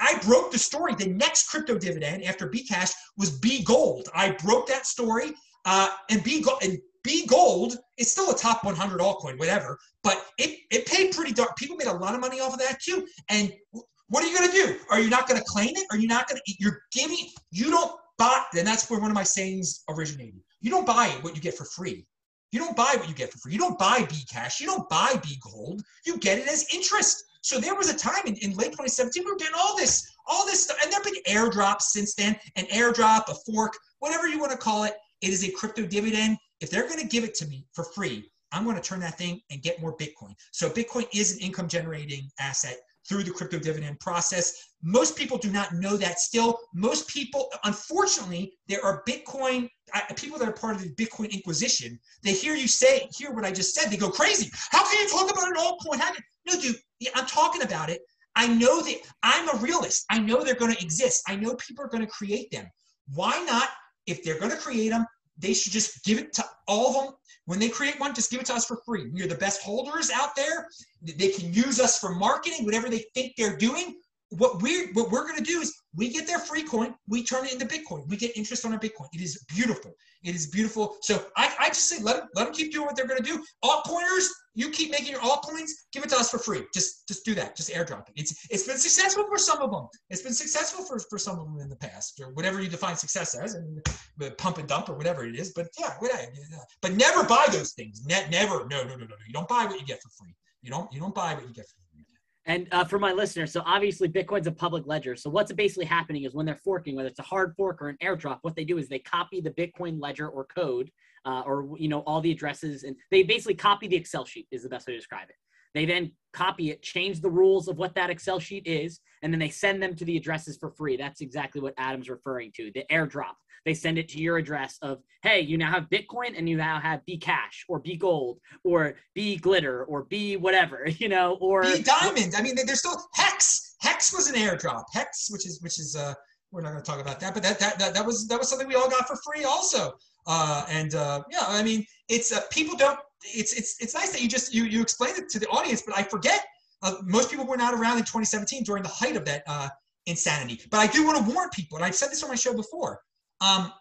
I broke the story. The next crypto dividend after Bcash was B Gold. I broke that story, uh, and B Gold and B Gold is still a top 100 altcoin, whatever. But it it paid pretty dark. People made a lot of money off of that too. And what are you going to do? Are you not going to claim it? Are you not going to? You're giving. You don't buy, and that's where one of my sayings originated. You don't buy what you get for free. You don't buy what you get for free. You don't buy B cash. You don't buy B gold. You get it as interest. So there was a time in, in late 2017 we were getting all this, all this stuff, and there've been airdrops since then. An airdrop, a fork, whatever you want to call it. It is a crypto dividend. If they're going to give it to me for free, I'm going to turn that thing and get more Bitcoin. So Bitcoin is an income generating asset through the crypto dividend process. Most people do not know that still. Most people, unfortunately, there are Bitcoin people that are part of the Bitcoin Inquisition. They hear you say, hear what I just said. They go crazy. How can you talk about an altcoin? How can, no, dude, yeah, I'm talking about it. I know that I'm a realist. I know they're going to exist. I know people are going to create them. Why not? If they're going to create them, they should just give it to all of them. When they create one, just give it to us for free. We're the best holders out there. They can use us for marketing, whatever they think they're doing. What we're what we're going to do is we get their free coin, we turn it into Bitcoin. We get interest on our Bitcoin. It is beautiful. It is beautiful. So I, I just say let them let them keep doing what they're going to do. Altcoiners, you keep making your altcoins, give it to us for free. Just just do that. Just airdrop it. It's it's been successful for some of them. It's been successful for, for some of them in the past, or whatever you define success as, and pump and dump or whatever it is. But yeah, whatever. But never buy those things. Ne- never. No, no, no, no, no. You don't buy what you get for free. You don't you don't buy what you get for free. And uh, for my listeners, so obviously Bitcoin's a public ledger. So what's basically happening is when they're forking, whether it's a hard fork or an airdrop, what they do is they copy the Bitcoin ledger or code, uh, or you know all the addresses, and they basically copy the Excel sheet. Is the best way to describe it. They then copy it, change the rules of what that Excel sheet is, and then they send them to the addresses for free. That's exactly what Adam's referring to the airdrop. They send it to your address of, hey, you now have Bitcoin and you now have B Cash or B Gold or B Glitter or B whatever, you know, or B Diamond. I mean, there's still Hex. Hex was an airdrop. Hex, which is which is uh, we're not going to talk about that, but that, that that that was that was something we all got for free also. Uh, and uh, yeah, I mean, it's uh, people don't. It's it's it's nice that you just you you explained it to the audience, but I forget. Uh, most people were not around in 2017 during the height of that uh, insanity. But I do want to warn people, and I've said this on my show before. Um,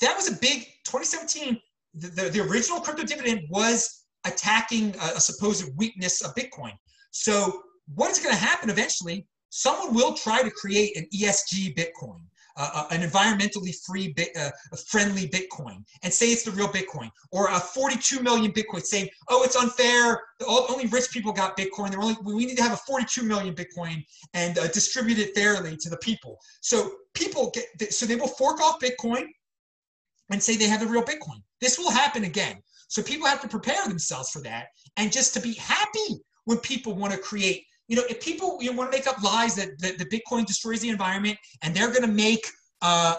that was a big 2017. The, the, the original crypto dividend was attacking a, a supposed weakness of Bitcoin. So what is going to happen eventually? Someone will try to create an ESG Bitcoin. Uh, an environmentally free, uh, friendly Bitcoin, and say it's the real Bitcoin, or a 42 million Bitcoin, saying, "Oh, it's unfair. Only rich people got Bitcoin. They're only we need to have a 42 million Bitcoin and uh, distribute it fairly to the people." So people get so they will fork off Bitcoin and say they have the real Bitcoin. This will happen again. So people have to prepare themselves for that, and just to be happy when people want to create you know, if people you know, want to make up lies that, that the Bitcoin destroys the environment and they're going to make uh,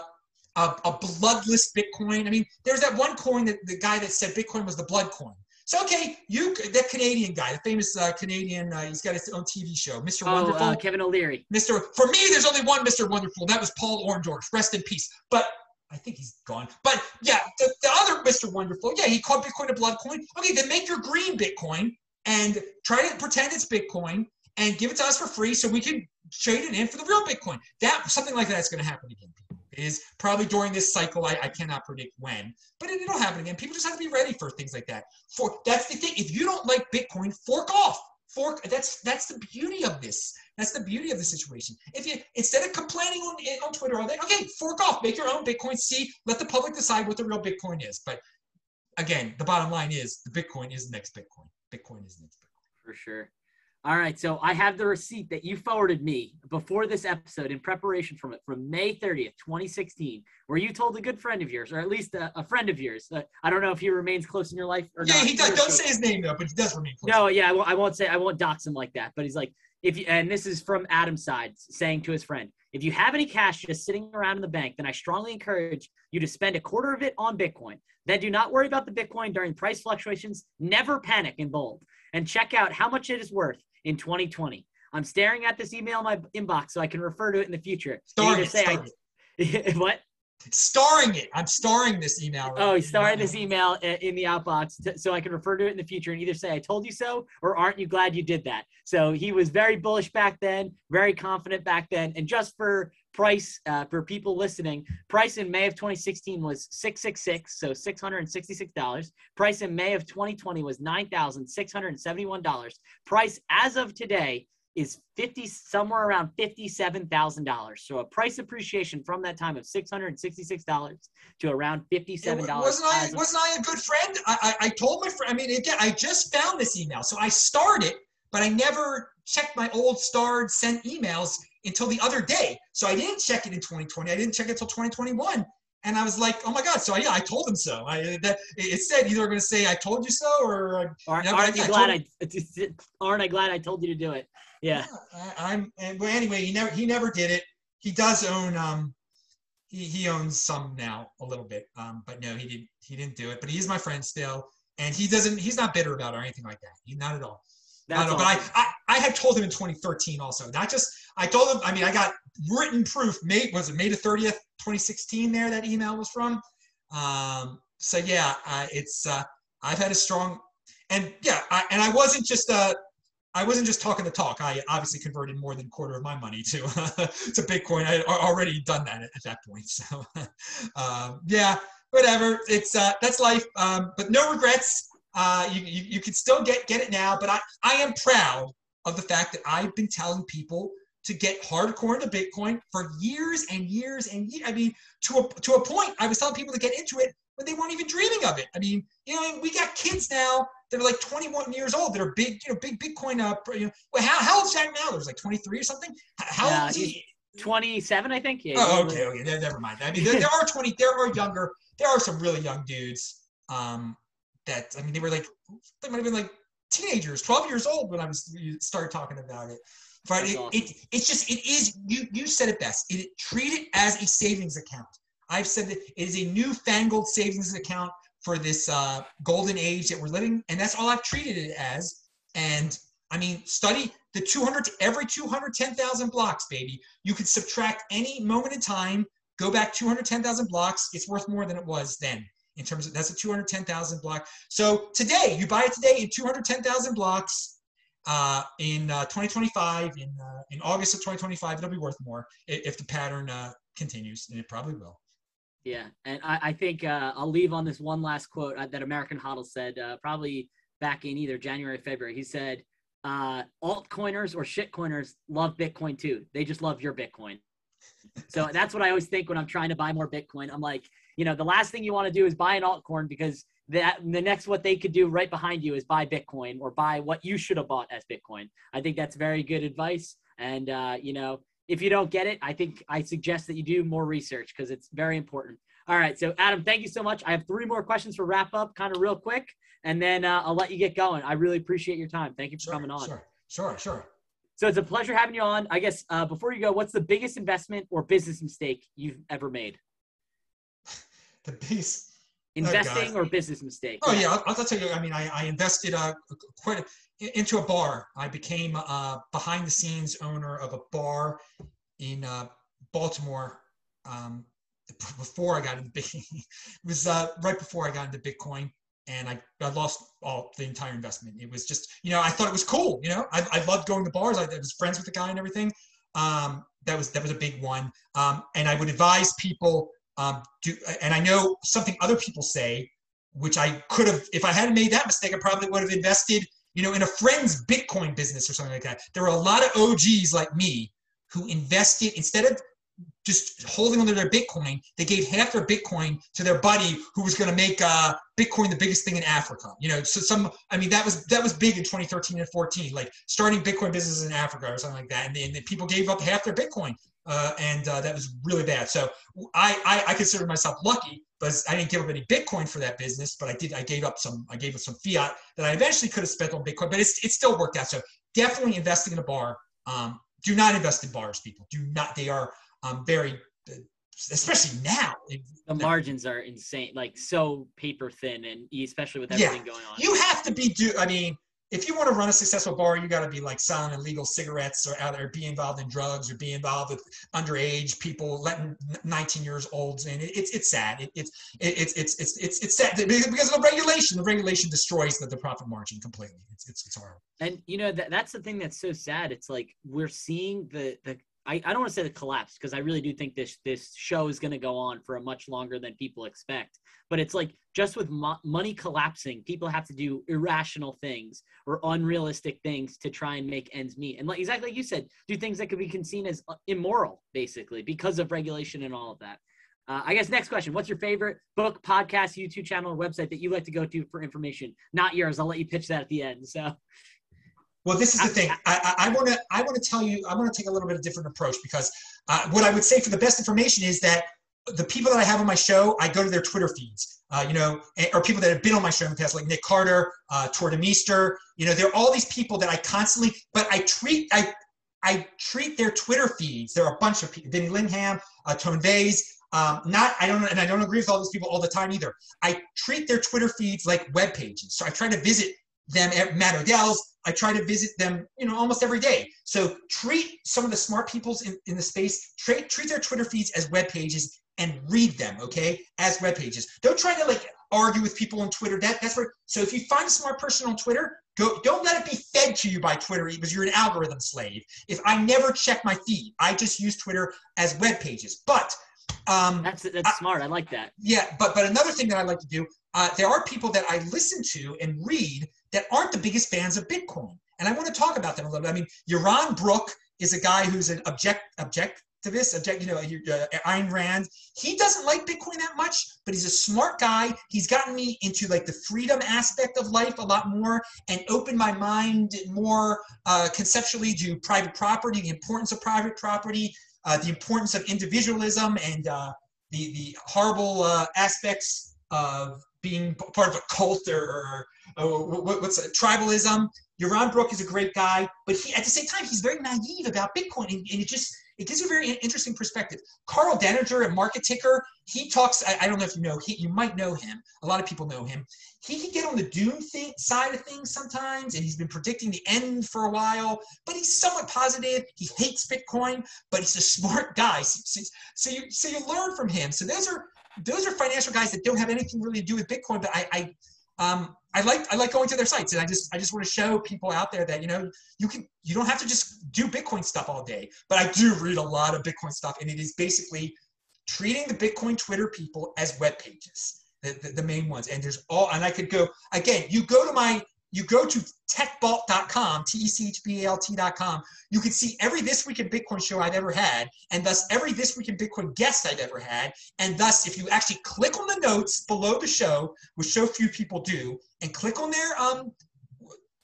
a, a, bloodless Bitcoin. I mean, there's that one coin that the guy that said Bitcoin was the blood coin. So okay, you that Canadian guy, the famous uh, Canadian, uh, he's got his own TV show, Mr. Oh, Wonderful. Uh, Kevin O'Leary. Mr. For me, there's only one Mr. Wonderful. That was Paul Orndorff. Rest in peace. But I think he's gone. But yeah, the, the other Mr. Wonderful, yeah, he called Bitcoin a blood coin. Okay, then make your green Bitcoin and try to pretend it's Bitcoin and give it to us for free so we can trade it in for the real Bitcoin. That something like that's going to happen again. Is probably during this cycle. I, I cannot predict when, but it, it'll happen again. People just have to be ready for things like that. For that's the thing. If you don't like Bitcoin, fork off. Fork. That's that's the beauty of this. That's the beauty of the situation. If you instead of complaining on eh, on Twitter all day, okay, fork off. Make your own Bitcoin. See, let the public decide what the real Bitcoin is. But again, the bottom line is the Bitcoin is the next Bitcoin. Bitcoin is the next Bitcoin. For sure. All right, so I have the receipt that you forwarded me before this episode in preparation from it from May 30th, 2016, where you told a good friend of yours, or at least a, a friend of yours. Uh, I don't know if he remains close in your life or yeah, not. he does. Don't say his name though, but he does remain close. No, yeah, I won't, I won't say I won't dox him like that. But he's like, if you, and this is from Adam's side, saying to his friend, if you have any cash just sitting around in the bank, then I strongly encourage you to spend a quarter of it on Bitcoin. Then do not worry about the Bitcoin during price fluctuations. Never panic in bold, and check out how much it is worth in 2020. I'm staring at this email in my inbox so I can refer to it in the future. Say I, what? Starring it. I'm starring this email. Right oh, he's starring this email in the outbox to, so I can refer to it in the future and either say, I told you so, or aren't you glad you did that? So he was very bullish back then, very confident back then. And just for price uh, for people listening price in may of 2016 was 666 so $666 price in may of 2020 was $9671 price as of today is 50 somewhere around $57,000. So a price appreciation from that time of $666 to around $57. Wasn't I wasn't I a good friend? I, I, I told my friend I mean again I just found this email. So I started but I never checked my old starred sent emails until the other day. So I didn't check it in 2020. I didn't check it until 2021. And I was like, oh my God. So yeah, I told him so. I, that, it said either going to say, I told you so, or uh, aren't, you know, aren't you glad I, aren't I glad I told you to do it? Yeah. yeah I, am and well, anyway, he never, he never did it. He does own, um, he, he owns some now a little bit. Um, but no, he didn't, he didn't do it, but he is my friend still. And he doesn't, he's not bitter about it or anything like that. He, not at all. That's I know, awesome. but I, I, I had told him in 2013 also, not just I told him. I mean, I got written proof. May was it May the 30th, 2016? There, that email was from. Um, so yeah, uh, it's uh, I've had a strong and yeah, I, and I wasn't just uh, I wasn't just talking the talk. I obviously converted more than a quarter of my money to to Bitcoin. I had already done that at, at that point. So um, yeah, whatever. It's uh, that's life. Um, but no regrets. Uh, you, you, you can still get get it now, but I, I am proud of the fact that I've been telling people to get hardcore into Bitcoin for years and years and years. I mean, to a, to a point, I was telling people to get into it when they weren't even dreaming of it. I mean, you know, we got kids now that are like 21 years old that are big, you know, big Bitcoin. Uh, you know, well, how, how old's Jack now? There's like 23 or something. How yeah, old is he? 27, I think. Yeah. Oh, okay, okay. Never mind. I mean, there, there are 20. There are younger. There are some really young dudes. Um, that I mean, they were like, they might have been like teenagers, 12 years old when I was started talking about it. But it, awesome. it, it's just it is you you said it best. It treat it as a savings account. I've said that it is a newfangled savings account for this uh, golden age that we're living, and that's all I've treated it as. And I mean, study the 200 every 210,000 blocks, baby. You could subtract any moment in time, go back 210,000 blocks. It's worth more than it was then. In terms of that's a 210,000 block. So today, you buy it today in 210,000 blocks. Uh, in uh, 2025, in uh, in August of 2025, it'll be worth more if the pattern uh, continues, and it probably will. Yeah, and I, I think uh, I'll leave on this one last quote uh, that American Hodl said, probably back in either January or February. He said, uh, altcoiners or shitcoiners love Bitcoin too. They just love your Bitcoin. So that's what I always think when I'm trying to buy more Bitcoin. I'm like, you know, the last thing you want to do is buy an altcoin because that the next what they could do right behind you is buy Bitcoin or buy what you should have bought as Bitcoin. I think that's very good advice. And uh, you know, if you don't get it, I think I suggest that you do more research because it's very important. All right, so Adam, thank you so much. I have three more questions for wrap up, kind of real quick and then uh, I'll let you get going. I really appreciate your time. Thank you for sure, coming on. Sure, sure, sure. So it's a pleasure having you on. I guess uh, before you go, what's the biggest investment or business mistake you've ever made? the biggest investing oh, or business mistake. Oh yeah, I'll, I'll, tell you. I mean, I, I invested uh, quite a, into a bar. I became a uh, behind the scenes owner of a bar in uh, Baltimore. Um, before I got into Bitcoin, it was uh, right before I got into Bitcoin and I, I lost all the entire investment. It was just, you know, I thought it was cool. You know, I, I loved going to bars. I, I was friends with the guy and everything. Um, that was that was a big one. Um, and I would advise people um, do. And I know something other people say, which I could have, if I hadn't made that mistake, I probably would have invested, you know, in a friend's Bitcoin business or something like that. There are a lot of OGs like me who invested instead of just holding onto their Bitcoin, they gave half their Bitcoin to their buddy who was going to make uh, Bitcoin the biggest thing in Africa. You know, so some, I mean, that was that was big in 2013 and 14, like starting Bitcoin businesses in Africa or something like that. And, and people gave up half their Bitcoin, uh, and uh, that was really bad. So I, I, I consider myself lucky, but I didn't give up any Bitcoin for that business. But I did, I gave up some, I gave up some fiat that I eventually could have spent on Bitcoin, but it's it still worked out. So definitely investing in a bar. Um, do not invest in bars, people. Do not. They are um, very especially now. The margins are insane, like so paper thin, and especially with everything yeah. going on. You have to be do. I mean, if you want to run a successful bar, you got to be like selling illegal cigarettes or out there, be involved in drugs or be involved with underage people, letting 19 years olds in. It, it's it's sad. It, it's it's it's it's it's it's sad because of the regulation. The regulation destroys the, the profit margin completely. It's it's it's horrible. And you know that that's the thing that's so sad. It's like we're seeing the the I, I don't want to say the collapse because I really do think this this show is going to go on for a much longer than people expect. But it's like just with mo- money collapsing, people have to do irrational things or unrealistic things to try and make ends meet. And like exactly like you said, do things that could be seen as uh, immoral, basically, because of regulation and all of that. Uh, I guess next question: What's your favorite book, podcast, YouTube channel, or website that you like to go to for information? Not yours. I'll let you pitch that at the end. So. Well, this is the thing. I want to I want to tell you. I want to take a little bit of different approach because uh, what I would say for the best information is that the people that I have on my show, I go to their Twitter feeds. Uh, you know, or people that have been on my show in the past, like Nick Carter, uh, Tuur Demeester. You know, there are all these people that I constantly, but I treat I I treat their Twitter feeds. There are a bunch of people. Vinny Lingham, uh, Tone Vays. Um, not I don't and I don't agree with all these people all the time either. I treat their Twitter feeds like web pages. So I try to visit them at Matt Odell's I try to visit them, you know, almost every day. So treat some of the smart peoples in, in the space, treat, treat their Twitter feeds as web pages and read them, okay, as web pages. Don't try to like argue with people on Twitter. That that's where. So if you find a smart person on Twitter, go. Don't let it be fed to you by Twitter because you're an algorithm slave. If I never check my feed, I just use Twitter as web pages. But um, that's that's I, smart. I like that. Yeah, but but another thing that I like to do, uh, there are people that I listen to and read that aren't the biggest fans of Bitcoin. And I want to talk about them a little bit. I mean, Yaron Brook is a guy who's an object objectivist, object, you know, uh, Ayn Rand. He doesn't like Bitcoin that much, but he's a smart guy. He's gotten me into like the freedom aspect of life a lot more and opened my mind more uh, conceptually to private property, the importance of private property, the importance of individualism, and uh, the the horrible uh, aspects of being part of a cult or, or, or what's a, tribalism. Yaron Brook is a great guy, but he at the same time he's very naive about Bitcoin, and, and it just it gives you a very interesting perspective. Karl Denninger at Market Ticker, he talks. I, I, don't know if you know. He, you might know him. A lot of people know him. He can get on the doom thing, side of things sometimes, and he's been predicting the end for a while. But he's somewhat positive. He hates Bitcoin, but he's a smart guy. So, so you so you learn from him. So those are those are financial guys that don't have anything really to do with Bitcoin. But I, I um, I like I like going to their sites, and I just I just want to show people out there that you know you can you don't have to just do Bitcoin stuff all day. But I do read a lot of Bitcoin stuff, and it is basically treating the Bitcoin Twitter people as web pages, the, the, the main ones. And there's all, and I could go again. You go to my you go to techbalt.com, T-E-C-H-B-A-L-T.com, you can see every This Week in Bitcoin show I've ever had, and thus every This Week in Bitcoin guest I've ever had. And thus, if you actually click on the notes below the show, which so few people do, and click on their um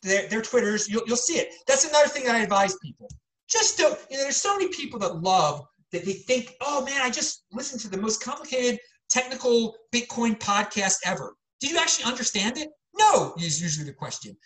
their, their Twitters, you'll, you'll see it. That's another thing that I advise people. Just don't, you know, there's so many people that love that they think, oh man, I just listened to the most complicated technical Bitcoin podcast ever. Do you actually understand it? No, is usually the question.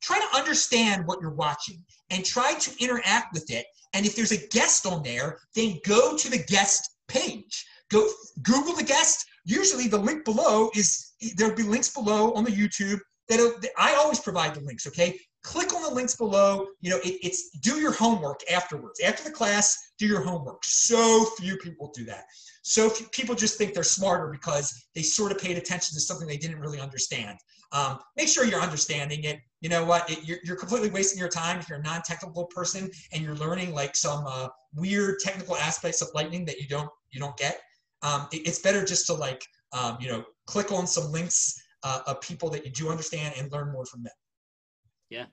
Try to understand what you're watching and try to interact with it. And if there's a guest on there, then go to the guest page. Go Google the guest. Usually the link below is there'll be links below on the YouTube that I always provide the links. Okay, click on the links below. You know, it, it's do your homework afterwards. After the class, do your homework. So few people do that. So few people just think they're smarter because they sort of paid attention to something they didn't really understand. Um, make sure you're understanding it. You know what? It, you're, you're, completely wasting your time if you're a non-technical person and you're learning like some uh, weird technical aspects of Lightning that you don't you don't get. Um, it, it's better just to like um, you know click on some links uh, of people that you do understand and learn more from them. Yeah.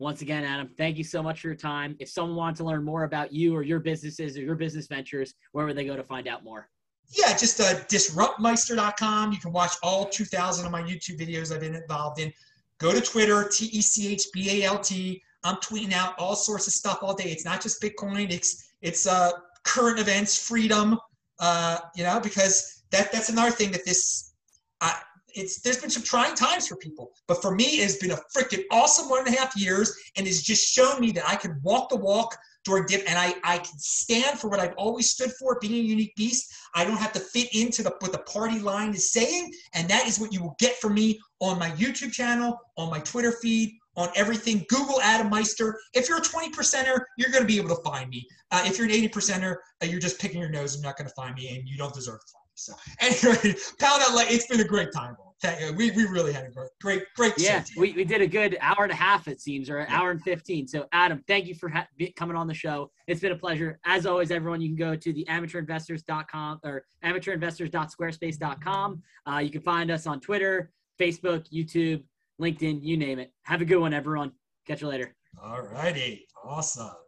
Once again, Adam, thank you so much for your time. If someone wants to learn more about you or your businesses or your business ventures, where would they go to find out more? Yeah, just uh, disruptmeister.com. You can watch all 2,000 of my YouTube videos I've been involved in. Go to Twitter, T E C H B A L T. I'm tweeting out all sorts of stuff all day. It's not just Bitcoin. It's it's uh, current events, freedom. Uh, you know, because that that's another thing that this. I, it's there's been some trying times for people, but for me, it's been a freaking awesome one and a half years, and it's just shown me that I can walk the walk dip, and I I can stand for what I've always stood for, being a unique beast. I don't have to fit into the what the party line is saying, and that is what you will get from me on my YouTube channel, on my Twitter feed, on everything. Google Adam Meister. If you're a 20 percenter, you're going to be able to find me. Uh, if you're an 80 percenter, uh, you're just picking your nose and not going to find me, and you don't deserve to find me. So anyway, pound out like it's been a great time. We, we really had a great great great. Yeah, we, we did a good hour and a half it seems, or an yeah. hour and fifteen. So Adam, thank you for ha- coming on the show. It's been a pleasure. As always, everyone, you can go to the amateurinvestors.com or amateurinvestors.squarespace.com. Uh, you can find us on Twitter, Facebook, YouTube, LinkedIn, you name it. Have a good one, everyone. Catch you later. All righty, awesome.